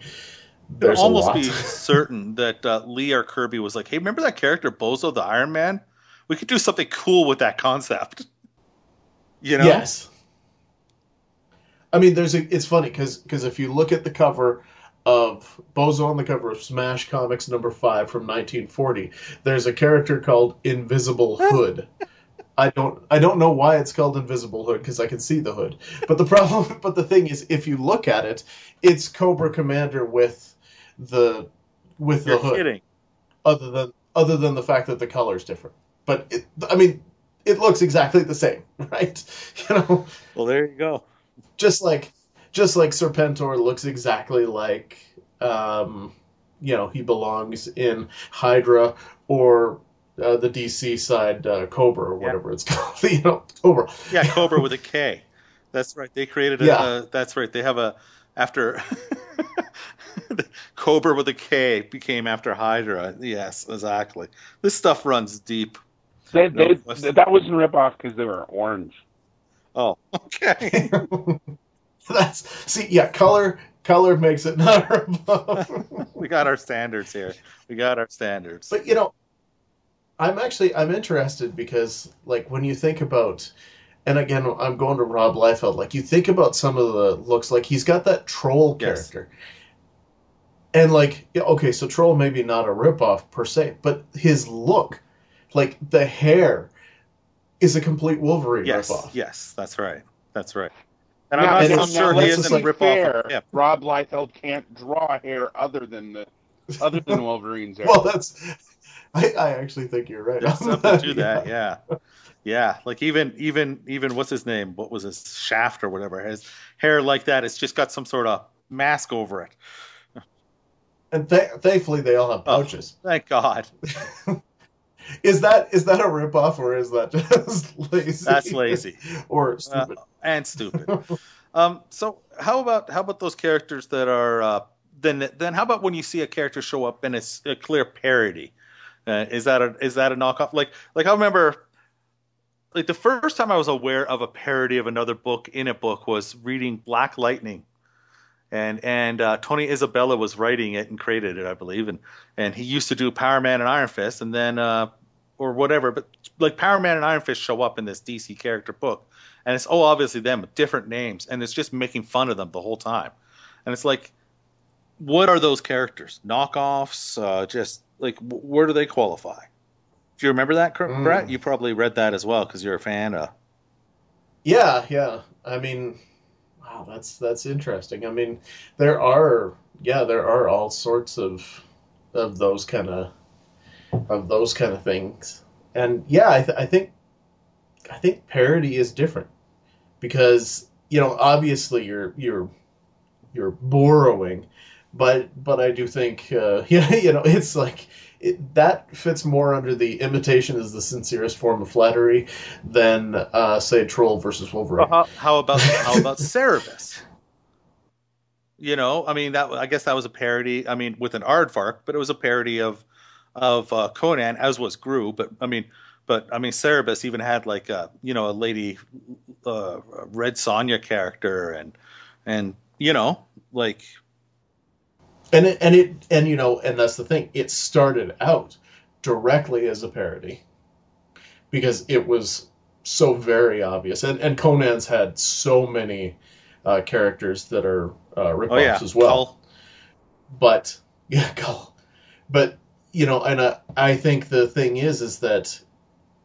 [SPEAKER 2] there's
[SPEAKER 1] almost be certain that uh, Lee or Kirby was like, "Hey, remember that character Bozo the Iron Man? We could do something cool with that concept." You know?
[SPEAKER 2] Yes. I mean, there's a. It's funny because because if you look at the cover of Bozo on the cover of Smash Comics number five from 1940, there's a character called Invisible Hood. I don't I don't know why it's called Invisible Hood because I can see the hood. But the problem, but the thing is, if you look at it, it's Cobra Commander with the with
[SPEAKER 1] You're
[SPEAKER 2] the hood
[SPEAKER 1] kidding.
[SPEAKER 2] other than other than the fact that the color's different. But it, I mean, it looks exactly the same, right? You know,
[SPEAKER 1] Well, there you go.
[SPEAKER 2] just like just like Serpentor looks exactly like um, you know he belongs in Hydra or uh, the DC side uh, Cobra or
[SPEAKER 1] Yeah.
[SPEAKER 2] whatever it's called. you know, Cobra.
[SPEAKER 1] Yeah, Cobra with a K. That's right. They created a.
[SPEAKER 2] Yeah.
[SPEAKER 1] Uh, that's right. They have a after. Cobra with a K became after Hydra. Yes, exactly. This stuff runs deep.
[SPEAKER 4] They,
[SPEAKER 1] No
[SPEAKER 4] they, that wasn't rip off because they were orange.
[SPEAKER 1] Oh, okay.
[SPEAKER 2] That's see, yeah, color color makes it not above.
[SPEAKER 1] we got our standards here. We got our standards.
[SPEAKER 2] But you know, I'm actually I'm interested because like when you think about and again I'm going to Rob Liefeld, like you think about some of the looks like he's got that troll
[SPEAKER 1] Yes.
[SPEAKER 2] character. And like okay, so troll maybe not a ripoff per se, but his look, like the hair is a complete Wolverine
[SPEAKER 1] yes,
[SPEAKER 2] ripoff.
[SPEAKER 1] yes, that's right. That's right. And
[SPEAKER 4] Now-
[SPEAKER 1] I'm not
[SPEAKER 2] it's-
[SPEAKER 1] so sure he isn't
[SPEAKER 2] just
[SPEAKER 1] a
[SPEAKER 2] be
[SPEAKER 1] ripoff
[SPEAKER 4] fair,
[SPEAKER 1] of him.
[SPEAKER 4] Rob Liefeld can't draw hair other than the other than Wolverine's hair.
[SPEAKER 2] Well, that's I, I actually think you're right.
[SPEAKER 1] There's something to that, yeah. Yeah, like even even even what's his name? What was his shaft or whatever? His hair like that. It's just got some sort of mask over it.
[SPEAKER 2] And th- thankfully, they all have
[SPEAKER 1] Oh.
[SPEAKER 2] pouches.
[SPEAKER 1] Thank God.
[SPEAKER 2] Is that is that a ripoff or is that just lazy?
[SPEAKER 1] That's lazy
[SPEAKER 2] or
[SPEAKER 1] Uh,
[SPEAKER 2] stupid.
[SPEAKER 1] and stupid. Um, so how about how about those characters that are uh, then then how about when you see a character show up and it's a clear parody? Uh, is that a is that a knockoff? Like like I remember. Like the first time I was aware of a parody of another book in a book was reading Black Lightning, and and uh, Tony Isabella was writing it and created it, I believe, and and he used to do Power Man and Iron Fist, and then uh, or whatever, but like Power Man and Iron Fist show up in this DC character book, and it's oh obviously them with different names, and it's just making fun of them the whole time, and it's like, what are those characters? Knockoffs? Uh, just like where do they qualify? Do you remember that,
[SPEAKER 2] Mm.
[SPEAKER 1] Brett? You probably read that as well because you're a fan of.
[SPEAKER 2] Yeah, yeah. I mean, wow, that's that's interesting. I mean, there are yeah, there are all sorts of of those kind of of those kind of things, and yeah, I, th- I think I think parody is different because you know obviously you're you're you're borrowing, but but I do think uh, yeah you know it's like. It, that fits more under the imitation is the sincerest form of flattery than uh, say Troll versus Wolverine.
[SPEAKER 1] How, how about how about Cerebus? You know, I mean that I guess that was a parody. I mean, with an aardvark, but it was a parody of of uh, Conan, as was Groo. But I mean, but I mean, Cerebus even had like a you know a lady, uh, Red Sonja character, and and you know like
[SPEAKER 2] And it, and it and you know and that's the thing. It started out directly as a parody because it was so very obvious. And and Conan's had so many uh, characters that are uh, ripoffs
[SPEAKER 1] oh yeah,
[SPEAKER 2] as well. But yeah, Gull. But you know, and I, I think the thing is, is that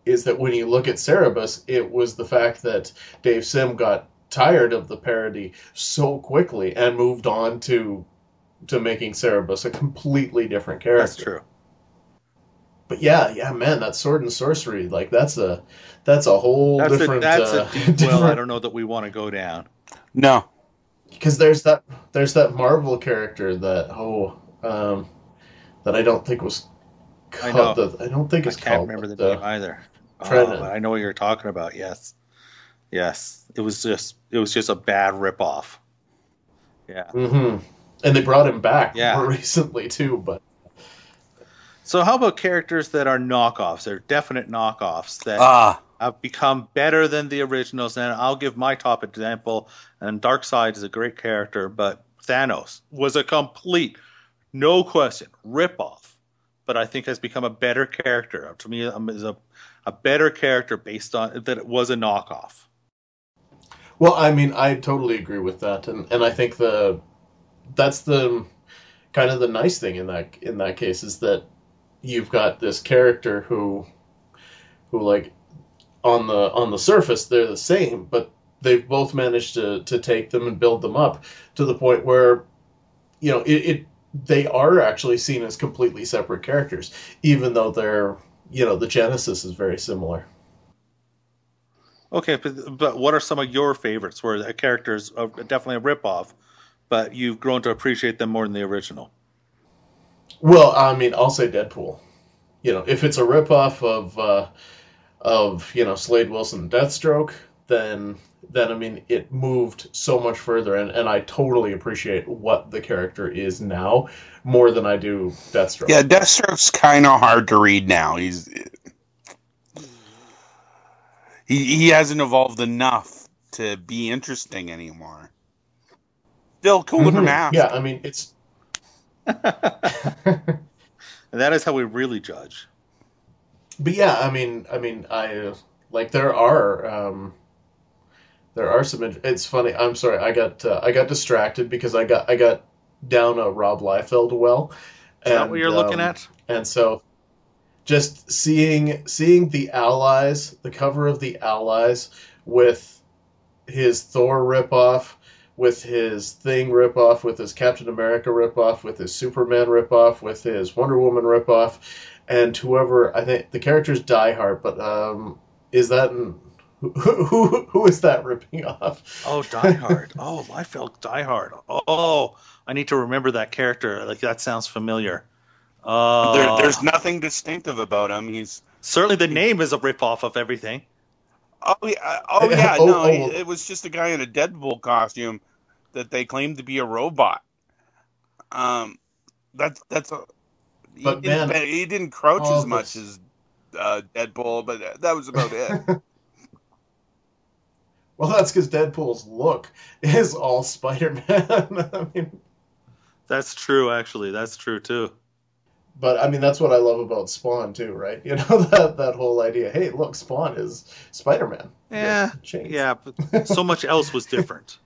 [SPEAKER 2] is that when you look at Cerebus, it was the fact that Dave Sim got tired of the parody so quickly and moved on to to making Cerebus a completely different character.
[SPEAKER 1] That's true.
[SPEAKER 2] But yeah, yeah, man, that sword and sorcery, like that's a that's a whole
[SPEAKER 1] That's a
[SPEAKER 2] different.
[SPEAKER 1] that's
[SPEAKER 2] uh,
[SPEAKER 1] a deep well. I don't know that we want to go down.
[SPEAKER 3] No.
[SPEAKER 2] because there's that there's that Marvel character that oh um, that I don't think was
[SPEAKER 1] I
[SPEAKER 2] called
[SPEAKER 1] know.
[SPEAKER 2] the I don't think
[SPEAKER 1] I
[SPEAKER 2] it's
[SPEAKER 1] can't
[SPEAKER 2] called
[SPEAKER 1] remember the
[SPEAKER 2] the-
[SPEAKER 1] name either. Oh, I know what you're talking about. Yes, yes. It was just it was just a bad ripoff. Yeah.
[SPEAKER 2] Mhm. And they brought him back
[SPEAKER 1] Yeah.
[SPEAKER 2] more recently too. But
[SPEAKER 1] So how about characters that are knockoffs? They're definite knockoffs that
[SPEAKER 3] Ah,
[SPEAKER 1] have become better than the originals. And I'll give my top example. And Darkseid is a great character, but Thanos was a complete, no question, ripoff. But I think has become a better character. To me, um, is a a better character based on that it was a knockoff.
[SPEAKER 2] well, I mean, I totally agree with that, and and I think the that's the kind of the nice thing in that in that case is that you've got this character who who like on the on the surface they're the same, but they've both managed to to take them and build them up to the point where you know it, it they are actually seen as completely separate characters, even though they're you know the genesis is very similar.
[SPEAKER 1] Okay, but, but what are some of your favorites where the characters are definitely a ripoff, but you've grown to appreciate them more than the original?
[SPEAKER 2] Well, I mean, I'll say Deadpool. You know, if it's a ripoff of uh, of you know Slade Wilson Deathstroke, then then I mean it moved so much further, and, and I totally appreciate what the character is now more than I do Deathstroke.
[SPEAKER 3] Yeah, Deathstroke's kind of hard to read now. He's he he hasn't evolved enough to be interesting anymore. Still cool mm-hmm. mask.
[SPEAKER 2] Yeah, I mean it's.
[SPEAKER 1] and that is how we really judge.
[SPEAKER 2] But yeah, I mean, I mean, I like there are um, there are some. It's funny. I'm sorry. I got uh, I got distracted because I got I got down a Rob Liefeld well.
[SPEAKER 1] Is and, that what you're um, looking at?
[SPEAKER 2] And so, just seeing seeing the Allies, the cover of the Allies with his Thor ripoff, with his Thing ripoff, with his Captain America ripoff, with his Superman ripoff, with his Wonder Woman ripoff, and whoever I think the character's Die Hard, but um, is that who, who, who is that ripping off?
[SPEAKER 1] Oh, Die Hard. oh, Liefeld Die Hard. Oh, I need to remember that character. Like that sounds familiar. Uh,
[SPEAKER 3] there, there's nothing distinctive about him. He's
[SPEAKER 1] certainly the name is a ripoff of everything.
[SPEAKER 3] Oh yeah, oh yeah. oh, no, oh. it was just a guy in a Deadpool costume that they claimed to be a robot. Um, that's that's a. But he, man, didn't, he didn't crouch as much as uh, Deadpool, but that was about it.
[SPEAKER 2] Well, that's because Deadpool's look is all Spider-Man. I mean,
[SPEAKER 1] that's true. Actually, that's true too.
[SPEAKER 2] But I mean, that's what I love about Spawn too, right? You know that that whole idea. Hey, look, Spawn is Spider-Man.
[SPEAKER 1] Yeah, yeah, but so much else was different.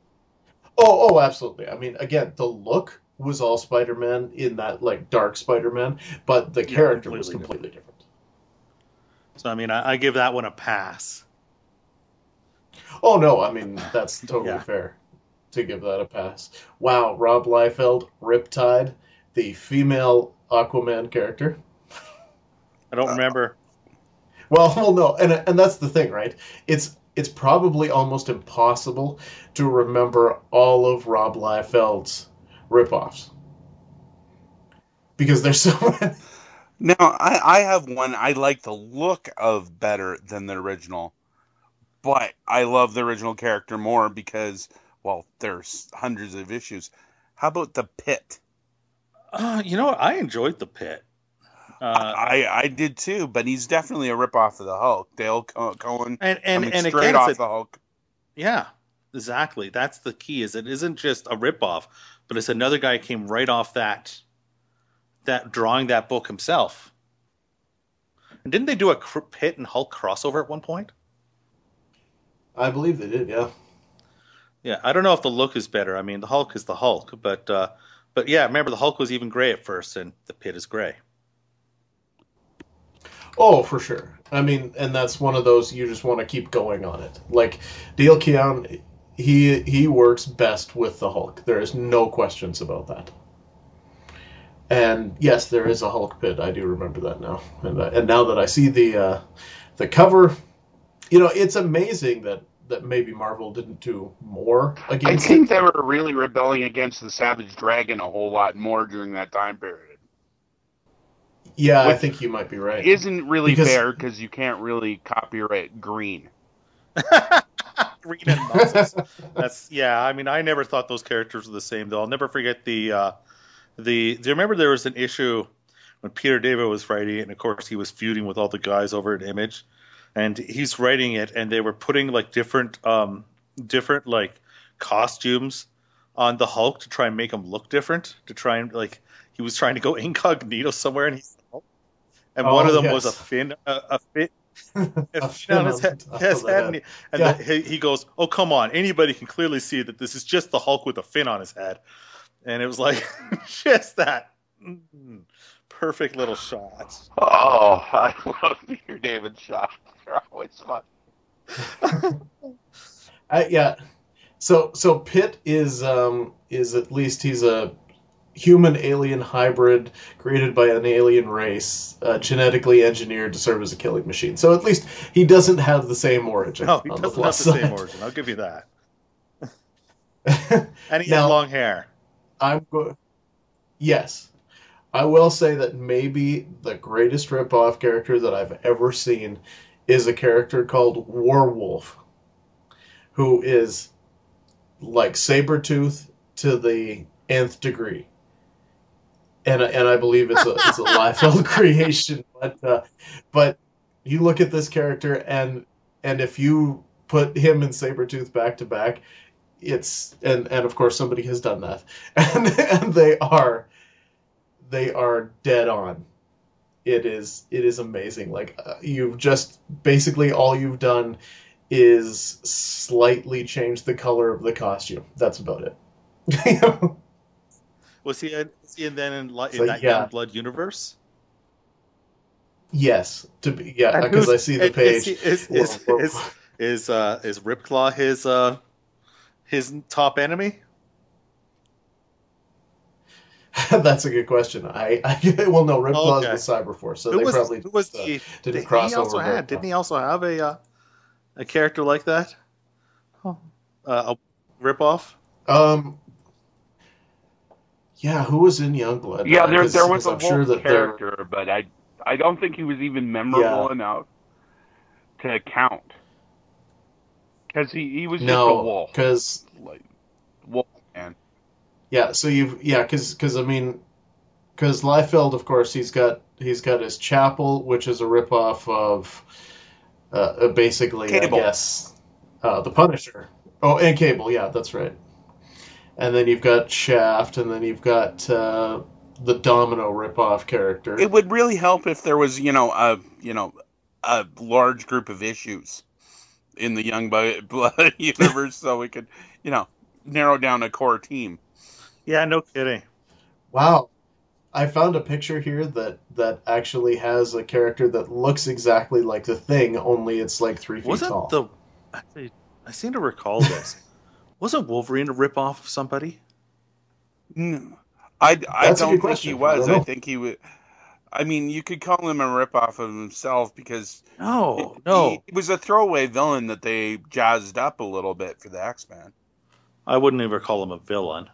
[SPEAKER 2] oh, oh, absolutely. I mean, again, the look was all Spider-Man in that like dark Spider-Man, but the character yeah, completely was completely different. different.
[SPEAKER 1] So I mean, I, I give that one a pass.
[SPEAKER 2] Oh no, I mean that's totally yeah. fair to give that a pass. Wow, Rob Liefeld, Riptide, the female Aquaman character.
[SPEAKER 1] I don't uh, remember.
[SPEAKER 2] Well, well, no, and and that's the thing, right? It's it's probably almost impossible to remember all of Rob Liefeld's ripoffs because there's so many.
[SPEAKER 3] Now, I, I have one I like the look of better than the original but I love the original character more because, well, there's hundreds of issues. How about the Pitt?
[SPEAKER 1] Uh, you know what? I enjoyed the Pitt.
[SPEAKER 3] Uh, I I did too, but he's definitely a ripoff of the Hulk. Dale Keown
[SPEAKER 1] and and, and straight again, off a, the Hulk. Yeah, exactly. That's the key. Is it isn't just a ripoff, but it's another guy came right off that that drawing that book himself. And didn't they do a Pitt and Hulk crossover at one point?
[SPEAKER 2] I believe they did. Yeah.
[SPEAKER 1] Yeah, I don't know if the look is better. I mean, the Hulk is the Hulk, but uh, but yeah, remember the Hulk was even gray at first, and the Pitt is gray.
[SPEAKER 2] Oh, for sure. I mean, and that's one of those you just want to keep going on it. Like Dale Keown, he he works best with the Hulk. There is no questions about that. And yes, there is a Hulk Pitt. I do remember that now. And uh, and now that I see the uh, the cover, you know, it's amazing that that maybe Marvel didn't do more against.
[SPEAKER 3] I think
[SPEAKER 2] it.
[SPEAKER 3] they were really rebelling against the Savage Dragon a whole lot more during that time period.
[SPEAKER 2] Yeah, Which I think you might be right.
[SPEAKER 3] Isn't really because... fair because you can't really copyright green.
[SPEAKER 1] green and muscles. That's yeah. I mean, I never thought those characters were the same though. I'll never forget the uh, the. Do you remember there was an issue when Peter David was writing, and of course he was feuding with all the guys over at Image and he's writing it, and they were putting like different, um, different like costumes on the Hulk to try and make him look different. To try and like he was trying to go incognito somewhere, and he's and oh, one of them yes. was a fin, a, a fin. a fin on his head, his head and, he, and yeah. the, he goes, "Oh come on! Anybody can clearly see that this is just the Hulk with a fin on his head." And it was like just that mm, perfect little shot.
[SPEAKER 3] Oh, I love Peter David shots. They're always fun.
[SPEAKER 2] uh, yeah. So so Pitt is um is at least he's a human alien hybrid created by an alien race, uh, genetically engineered to serve as a killing machine. So at least he doesn't have the same origin.
[SPEAKER 1] No, he
[SPEAKER 2] on
[SPEAKER 1] doesn't
[SPEAKER 2] the
[SPEAKER 1] have the
[SPEAKER 2] plus
[SPEAKER 1] same origin. I'll give you that. And he
[SPEAKER 2] Now-
[SPEAKER 1] has long hair.
[SPEAKER 2] I'm go- Yes. I will say that maybe the greatest rip-off character that I've ever seen is a character called Warwolf, who is like Sabretooth to the nth degree. And, and I believe it's a it's a Liefeld creation, but uh, but you look at this character and and if you put him and Sabretooth back to back, it's and and of course somebody has done that and and they are they are dead on it is it is amazing like uh, you've just basically all you've done is slightly change the color of the costume that's about it You know?
[SPEAKER 1] Was he, in, was he in then in, in
[SPEAKER 2] So,
[SPEAKER 1] that
[SPEAKER 2] yeah.
[SPEAKER 1] Youngblood universe?
[SPEAKER 2] yes to be yeah because i see the page
[SPEAKER 1] Is, is, is,
[SPEAKER 2] Whoa, whoa.
[SPEAKER 1] is, is, uh, is Ripclaw his uh, his top enemy?
[SPEAKER 2] that's a good question i i well no Ripclaw's
[SPEAKER 1] Okay.
[SPEAKER 2] with cyberforce so
[SPEAKER 1] who
[SPEAKER 2] they
[SPEAKER 1] was,
[SPEAKER 2] probably
[SPEAKER 1] who was
[SPEAKER 2] uh,
[SPEAKER 1] the,
[SPEAKER 2] didn't
[SPEAKER 1] he also
[SPEAKER 2] over
[SPEAKER 1] had?
[SPEAKER 2] very
[SPEAKER 1] Didn't he also have a uh, a character like that? Uh, a ripoff?
[SPEAKER 2] Um. Yeah, who was in Youngblood?
[SPEAKER 5] Yeah, there
[SPEAKER 2] 'cause-
[SPEAKER 5] there was
[SPEAKER 2] 'cause
[SPEAKER 5] a
[SPEAKER 2] I'm
[SPEAKER 5] whole
[SPEAKER 2] sure that there-
[SPEAKER 5] character, but I I don't think he was even memorable
[SPEAKER 2] Yeah.
[SPEAKER 5] enough to count. Because he, he was just a
[SPEAKER 2] No,
[SPEAKER 5] wolf,
[SPEAKER 2] because
[SPEAKER 5] like wolf man.
[SPEAKER 2] Yeah, so you've yeah, because because I mean, because Liefeld, of course, he's got he's got his chapel, which is a ripoff of uh, uh, basically,
[SPEAKER 3] Cable.
[SPEAKER 2] I guess, uh, the Punisher. Oh, and Cable, yeah, that's right. And then you've got Shaft, and then you've got uh, the Domino ripoff character.
[SPEAKER 3] It would really help if there was, you know, a you know, a large group of issues in the Youngblood universe, so we could, you know, narrow down a core team.
[SPEAKER 1] Yeah, no kidding.
[SPEAKER 2] Wow. I found a picture here that that actually has a character that looks exactly like the thing, only it's like three feet
[SPEAKER 1] Wasn't
[SPEAKER 2] tall.
[SPEAKER 1] the actually, I seem to recall this. Wasn't Wolverine a ripoff of somebody?
[SPEAKER 3] No. I, I
[SPEAKER 2] That's
[SPEAKER 3] don't think
[SPEAKER 2] question.
[SPEAKER 3] he was.
[SPEAKER 2] don't
[SPEAKER 3] I, think he would. I mean, you could call him a ripoff of himself because
[SPEAKER 1] No,
[SPEAKER 3] he-
[SPEAKER 1] no.
[SPEAKER 3] he, was a throwaway villain that they jazzed up a little bit for the X Men.
[SPEAKER 1] I wouldn't ever call him a villain.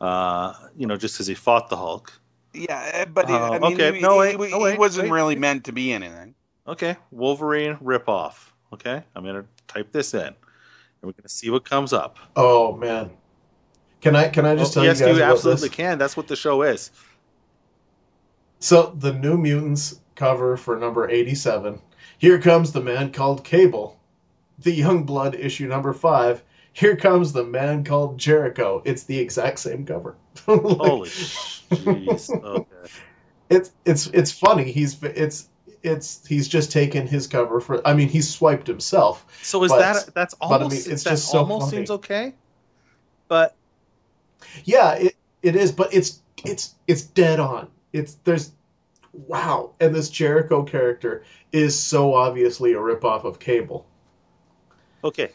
[SPEAKER 1] Uh, you know, just because he fought the Hulk.
[SPEAKER 3] Yeah, eh, but
[SPEAKER 1] Oh,
[SPEAKER 3] I mean,
[SPEAKER 1] okay.
[SPEAKER 3] he,
[SPEAKER 1] No,
[SPEAKER 3] he-
[SPEAKER 1] wait,
[SPEAKER 3] he,
[SPEAKER 1] no, wait,
[SPEAKER 3] wasn't
[SPEAKER 1] wait.
[SPEAKER 3] really meant to be anything.
[SPEAKER 1] Okay, Wolverine ripoff. Okay, I'm gonna type this in, and we're gonna see what comes up.
[SPEAKER 2] oh man. Can I can I just
[SPEAKER 1] Oh,
[SPEAKER 2] tell
[SPEAKER 1] yes,
[SPEAKER 2] you guys
[SPEAKER 1] you absolutely
[SPEAKER 2] this?
[SPEAKER 1] can. That's what the show is.
[SPEAKER 2] So the New Mutants cover for number eighty-seven. Here comes the man called Cable. The Youngblood issue number five. Here comes the man called Jericho. It's the exact same cover. Like-
[SPEAKER 1] Holy jeez. Okay.
[SPEAKER 2] it's it's it's funny. He's it's it's he's just taken his cover for. I mean, he's swiped himself.
[SPEAKER 1] So is
[SPEAKER 2] But-
[SPEAKER 1] that that's
[SPEAKER 2] but I
[SPEAKER 1] almost
[SPEAKER 2] mean, it's
[SPEAKER 1] that
[SPEAKER 2] just so
[SPEAKER 1] almost
[SPEAKER 2] funny.
[SPEAKER 1] seems okay? But
[SPEAKER 2] Yeah, it it is, but it's it's it's dead on. It's there's wow, and this Jericho character is so obviously a ripoff of Cable,
[SPEAKER 1] okay,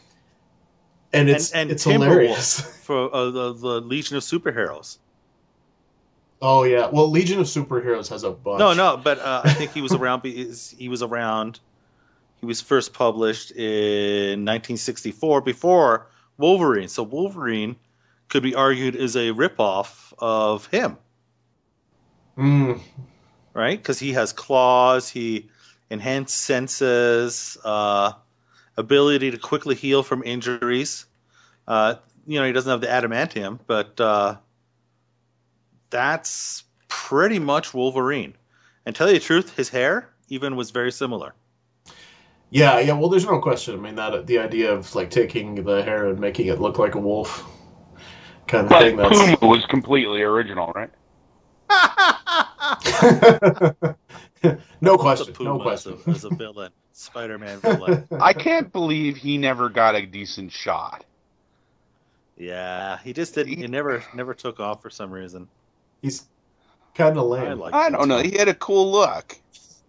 [SPEAKER 2] and it's
[SPEAKER 1] and, and
[SPEAKER 2] it's hilarious.
[SPEAKER 1] for uh, the the Legion of Superheroes.
[SPEAKER 2] Oh yeah, well, Legion of Superheroes has a bunch.
[SPEAKER 1] No, no, but uh, I think he was around. He was around. He was first published in 1964 before Wolverine. So Wolverine could be argued is a ripoff of him,
[SPEAKER 2] Mm,
[SPEAKER 1] right? Because he has claws, he enhanced senses, uh, ability to quickly heal from injuries. Uh, you know, he doesn't have the adamantium, but uh, that's pretty much Wolverine. And tell you the truth, his hair even was very similar.
[SPEAKER 2] yeah, yeah. Well, there's no question. I mean, that the idea of like taking the hair and making it look like a wolf, kind of
[SPEAKER 5] But
[SPEAKER 2] thing. That's
[SPEAKER 5] Puma was completely original, right?
[SPEAKER 2] no question.
[SPEAKER 1] Puma
[SPEAKER 2] No
[SPEAKER 1] as
[SPEAKER 2] question.
[SPEAKER 1] a, as a villain, Spider-Man villain.
[SPEAKER 5] I can't believe he never got a decent shot.
[SPEAKER 1] Yeah, he just didn't. He never, never took off for some reason.
[SPEAKER 2] He's kind of
[SPEAKER 1] I
[SPEAKER 2] lame.
[SPEAKER 1] like.
[SPEAKER 3] I don't know. He had a cool look.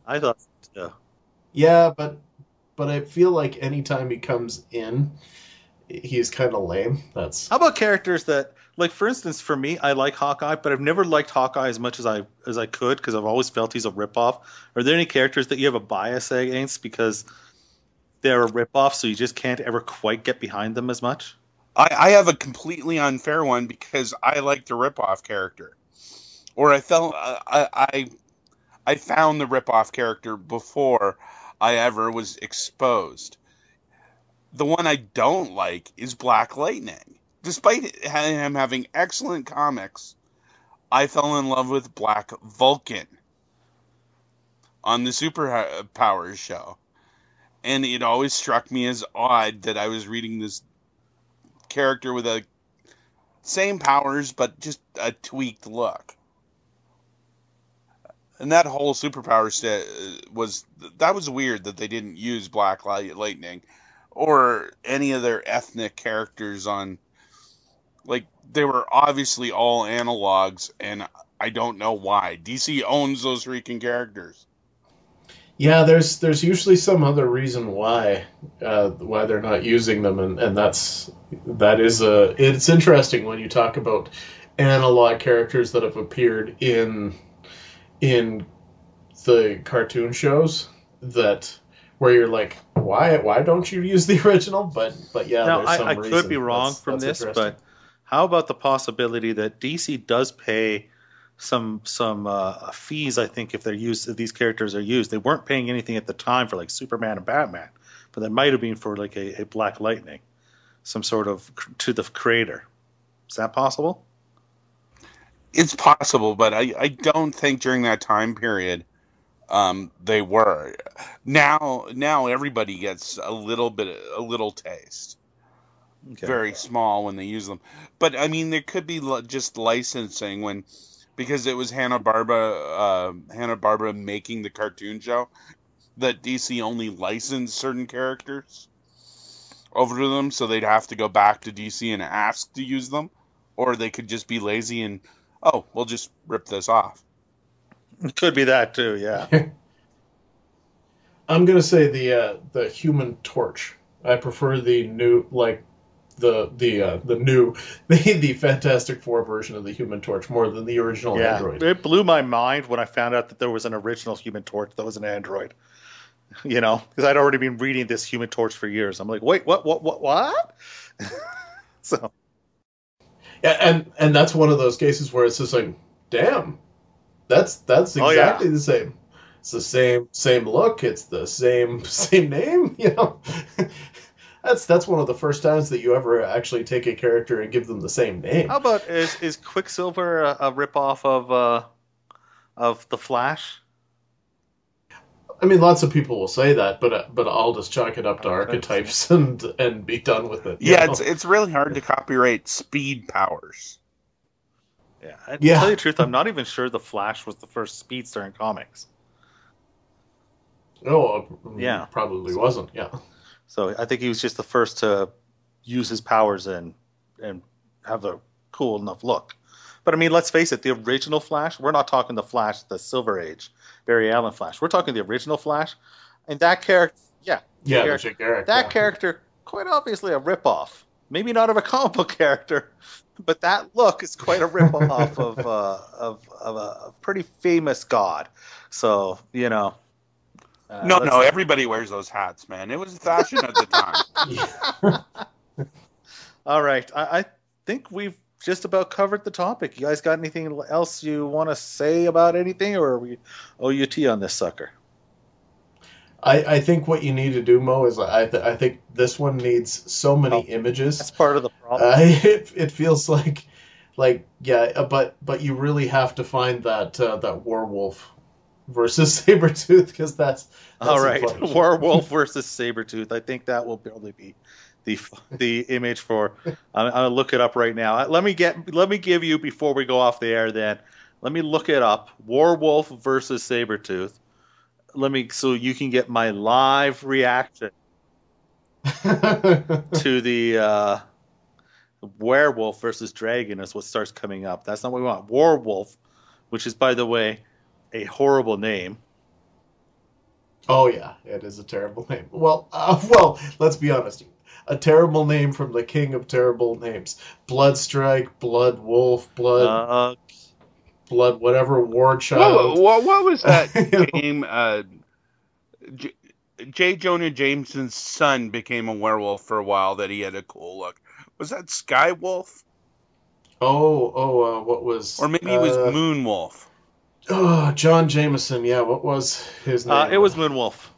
[SPEAKER 1] I thought. so,
[SPEAKER 2] Yeah, but but I feel like anytime he comes in, he's kind of lame. That's
[SPEAKER 1] How about characters that, like for instance, for me, I like Hawkeye, but I've never liked Hawkeye as much as I as I could because I've always felt he's a ripoff. Are there any characters that you have a bias against because they're a ripoff, so you just can't ever quite get behind them as much?
[SPEAKER 3] I, I have a completely unfair one because I like the ripoff character, or I felt uh, I I I found the ripoff character before I ever was exposed. The one I don't like is Black Lightning. Despite him having excellent comics, I fell in love with Black Vulcan on the Superpowers show. And it always struck me as odd that I was reading this character with a same powers but just a tweaked look. And that whole superpower set was that was weird that they didn't use Black Lightning or any of their ethnic characters on like they were obviously all analogs and I don't know why. DC owns those freaking characters.
[SPEAKER 2] yeah. There's there's usually some other reason why uh, why they're not using them, and, and that's that is a it's interesting when you talk about analog characters that have appeared in in the cartoon shows that where you're like why why don't you use the original but but yeah
[SPEAKER 1] now,
[SPEAKER 2] there's
[SPEAKER 1] I,
[SPEAKER 2] some
[SPEAKER 1] I could be wrong
[SPEAKER 2] That's-
[SPEAKER 1] from
[SPEAKER 2] that's
[SPEAKER 1] this, but how about the possibility that DC does pay some some uh, fees? I think if they're used, if these characters are used, they weren't paying anything at the time for like Superman and Batman, but that might have been for like a, a Black Lightning, some sort of to the creator. Is that possible?
[SPEAKER 3] It's possible, but I, I don't think during that time period um, they were. Now now everybody gets a little bit a little taste.
[SPEAKER 1] Okay.
[SPEAKER 3] very small when they use them. But I mean, there could be just licensing when because it was Hanna Barbera, uh, Hanna Barbera making the cartoon show that DC only licensed certain characters over to them, so they'd have to go back to DC and ask to use them, or they could just be lazy and oh, we'll just rip this off.
[SPEAKER 1] It could be that too. Yeah.
[SPEAKER 2] I'm gonna say the uh, the Human Torch. I prefer the new like the the uh, the new the the Fantastic Four version of the Human Torch more than the original
[SPEAKER 1] yeah.
[SPEAKER 2] Android.
[SPEAKER 1] It blew my mind when I found out that there was an original Human Torch that was an android. You know, because I'd already been reading this Human Torch for years. I'm like, wait, what, what, what, what? so
[SPEAKER 2] Yeah, and and that's one of those cases where it's just like, damn, that's that's
[SPEAKER 1] Oh, yeah.
[SPEAKER 2] exactly the same. It's the same same look. It's the same same name. You know, that's that's one of the first times that you ever actually take a character and give them the same name.
[SPEAKER 1] How about is is Quicksilver a, a ripoff of uh, of the Flash?
[SPEAKER 2] I mean, lots of people will say that, but uh, but I'll just chalk it up to archetypes and and be done with it.
[SPEAKER 3] Yeah,
[SPEAKER 2] know?
[SPEAKER 3] it's it's really hard to copyright speed powers.
[SPEAKER 1] Yeah, I,
[SPEAKER 2] Yeah.
[SPEAKER 1] to tell you the truth, I'm not even sure the Flash was the first speedster in comics.
[SPEAKER 2] oh uh,
[SPEAKER 1] Yeah.
[SPEAKER 2] probably wasn't. Yeah,
[SPEAKER 1] So I think he was just the first to use his powers and and have a cool enough look. But I mean, let's face it, the original Flash, we're not talking the Flash, the Silver Age, Barry Allen Flash. We're talking the original Flash. And that character, yeah,
[SPEAKER 2] yeah,
[SPEAKER 1] Garrick-
[SPEAKER 2] the
[SPEAKER 1] that
[SPEAKER 2] yeah.
[SPEAKER 1] character, quite obviously a ripoff. Maybe not of a comic book character, but that look is quite a ripoff of, uh, of, of a, a pretty famous god. So, you know. uh,
[SPEAKER 3] no,
[SPEAKER 1] let's-
[SPEAKER 3] no, everybody wears those hats, man. It was fashion at the time.
[SPEAKER 1] All right. I, I think we've just about covered the topic. You guys got anything else you want to say about anything, or are we OUT on this sucker?
[SPEAKER 2] I, I think what you need to do, Mo, is I th- I think this one needs so many
[SPEAKER 1] Oh,
[SPEAKER 2] images.
[SPEAKER 1] That's part of the problem.
[SPEAKER 2] Uh, it, it feels like like yeah, uh, but but you really have to find that uh, that werewolf versus saber tooth because that's, that's
[SPEAKER 1] All right. Werewolf versus saber tooth. I think that will probably be the the image for. I'm, I'm gonna look it up right now. Uh, Let me get. Let me give you before we go off the air. Then let me look it up. Werewolf versus Sabretooth. Let me so you can get my live reaction to the uh, werewolf versus dragon is what starts coming up. That's not what we want. Werewolf, which is by the way a horrible name.
[SPEAKER 2] oh yeah, it is a terrible name. Well, uh, well, let's be honest. a terrible name from the king of terrible names. Bloodstrike, Blood Wolf, Blood,
[SPEAKER 1] Uh,
[SPEAKER 2] Blood, whatever, War
[SPEAKER 3] What,
[SPEAKER 2] Child.
[SPEAKER 3] what, what was that
[SPEAKER 2] You know?
[SPEAKER 3] game? Uh, J, J. Jonah Jameson's son became a werewolf for a while. That he had a cool look. Was that Skywolf,
[SPEAKER 2] Oh, oh, uh, what was?
[SPEAKER 3] or maybe it was
[SPEAKER 2] uh,
[SPEAKER 3] Moonwolf?
[SPEAKER 2] Oh, John Jameson. Yeah, what was his name?
[SPEAKER 1] uh, it was Moonwolf.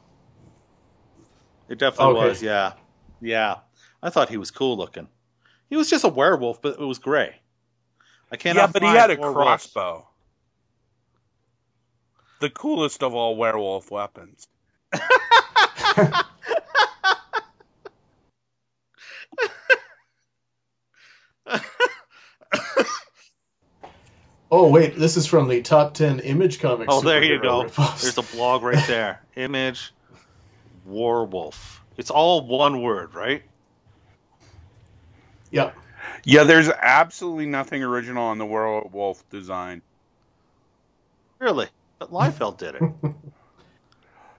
[SPEAKER 1] It definitely
[SPEAKER 2] Okay.
[SPEAKER 1] was. Yeah, yeah. I thought he was cool looking. He was just a werewolf, but it was gray. I can't.
[SPEAKER 3] Yeah, but he had a crossbow. The coolest of all werewolf weapons.
[SPEAKER 2] Oh wait, this is from the top ten Image Comics.
[SPEAKER 1] Oh, there you
[SPEAKER 2] superhero
[SPEAKER 1] go.
[SPEAKER 2] ripoffs.
[SPEAKER 1] There's a blog right there. Image Warwolf. It's all one word, right?
[SPEAKER 2] Yeah,
[SPEAKER 3] Yeah, there's absolutely nothing original on the werewolf design.
[SPEAKER 1] Really? But Liefeld did it.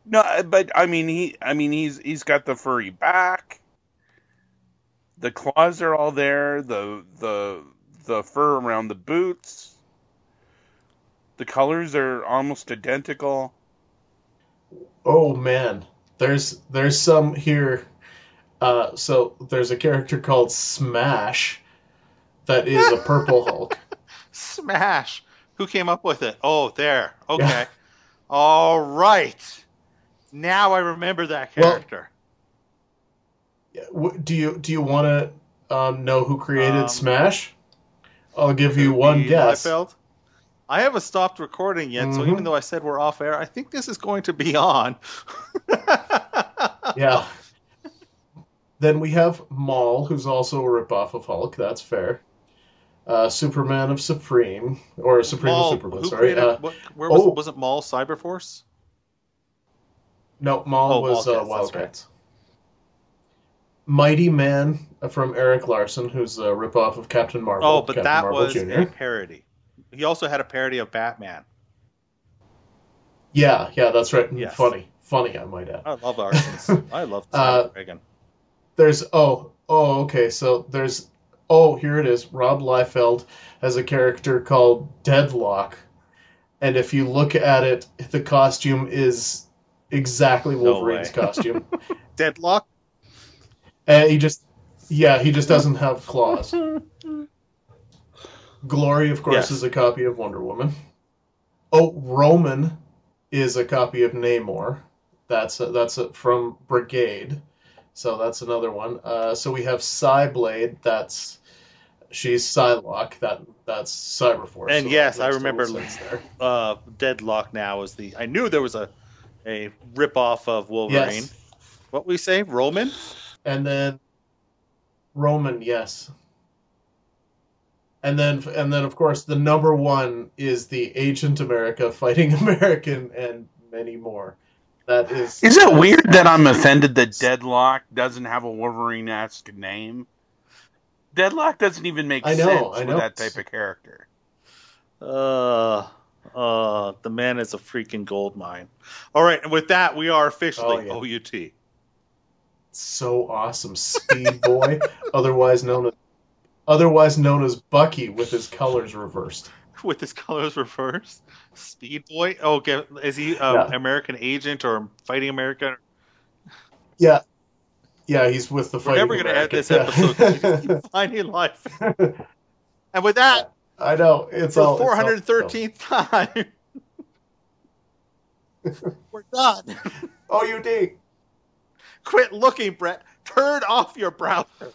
[SPEAKER 3] No, but I mean he I mean he's he's got the furry back. The claws are all there, the the the fur around the boots. The colors are almost identical.
[SPEAKER 2] Oh man, there's there's some here. Uh, so there's a character called Smash, that is a purple Hulk.
[SPEAKER 1] Smash. Who came up with it? Oh, there. Okay.
[SPEAKER 2] Yeah.
[SPEAKER 1] All right. Now I remember that character.
[SPEAKER 2] Yeah, wh- Do you do you want to um, know who created
[SPEAKER 1] Um,
[SPEAKER 2] Smash? I'll give you one guess.
[SPEAKER 1] Liefeld. I haven't stopped recording yet, so
[SPEAKER 2] Mhm.
[SPEAKER 1] even though I said we're off air, I think this is going to be on.
[SPEAKER 2] Yeah. Then we have Maul, who's also a ripoff of Hulk. That's fair. Uh, Superman of Supreme, or Supreme
[SPEAKER 1] Maul,
[SPEAKER 2] of Superman. Sorry.
[SPEAKER 1] created,
[SPEAKER 2] Uh,
[SPEAKER 1] what, where was,
[SPEAKER 2] oh.
[SPEAKER 1] was it Maul Cyberforce?
[SPEAKER 2] no, Maul
[SPEAKER 1] Oh,
[SPEAKER 2] was uh,
[SPEAKER 1] Wildcats, right.
[SPEAKER 2] Wildcats. Mighty Man uh, from Erik Larsen, who's a ripoff of Captain Marvel.
[SPEAKER 1] Oh, but
[SPEAKER 2] Captain
[SPEAKER 1] that
[SPEAKER 2] Marvel
[SPEAKER 1] was
[SPEAKER 2] Jr.
[SPEAKER 1] a parody. He also had a parody of Batman.
[SPEAKER 2] Yeah, yeah, that's right.
[SPEAKER 1] Yes.
[SPEAKER 2] Funny, funny, I might add.
[SPEAKER 1] I love Arsons. I love
[SPEAKER 2] Uh,
[SPEAKER 1] Reagan.
[SPEAKER 2] There's oh oh okay so there's oh here it is Rob Liefeld has a character called Deadlock, and if you look at it, the costume is exactly Wolverine's
[SPEAKER 1] way.
[SPEAKER 2] costume.
[SPEAKER 1] Deadlock.
[SPEAKER 2] and he just yeah he just doesn't have claws. Glory of course
[SPEAKER 1] Yes.
[SPEAKER 2] is a copy of Wonder Woman. Oh Roman is a copy of Namor. That's a, that's a, from Brigade. So that's another one. Uh, so we have Cyblade. That's she's Psylocke. That that's Cyberforce.
[SPEAKER 1] And
[SPEAKER 2] so
[SPEAKER 1] yes, I remember-. Uh, Deadlock now is the. I knew there was a a rip off of Wolverine.
[SPEAKER 2] Yes,
[SPEAKER 1] What we say, Roman?
[SPEAKER 2] and then Roman. Yes. And then and then of course the number one is the Agent America fighting American and many more. That is.
[SPEAKER 3] Is it weird that I'm offended that Deadlock doesn't have a Wolverine esque name? Deadlock doesn't even make
[SPEAKER 2] I know,
[SPEAKER 3] sense
[SPEAKER 2] I
[SPEAKER 3] with that type of character.
[SPEAKER 1] Uh, uh, the man is a freaking gold mine. All right, and with that, we are officially
[SPEAKER 2] Oh,
[SPEAKER 1] OUT.
[SPEAKER 2] so awesome. Speed Boy, otherwise known as otherwise known as Bucky with his colors reversed.
[SPEAKER 1] With his colors reversed. Speed Boy? Oh, okay. Is he an
[SPEAKER 2] Yeah.
[SPEAKER 1] American agent or fighting America?
[SPEAKER 2] Yeah. Yeah, he's with the fighting.
[SPEAKER 1] We're
[SPEAKER 2] fighting
[SPEAKER 1] never going to end this episode. 'cause you finding life. And with that,
[SPEAKER 2] I know it's all it's all-
[SPEAKER 1] 413th time, we're done.
[SPEAKER 2] Oh, OUD.
[SPEAKER 1] Quit looking, Brett. Turn off your browser.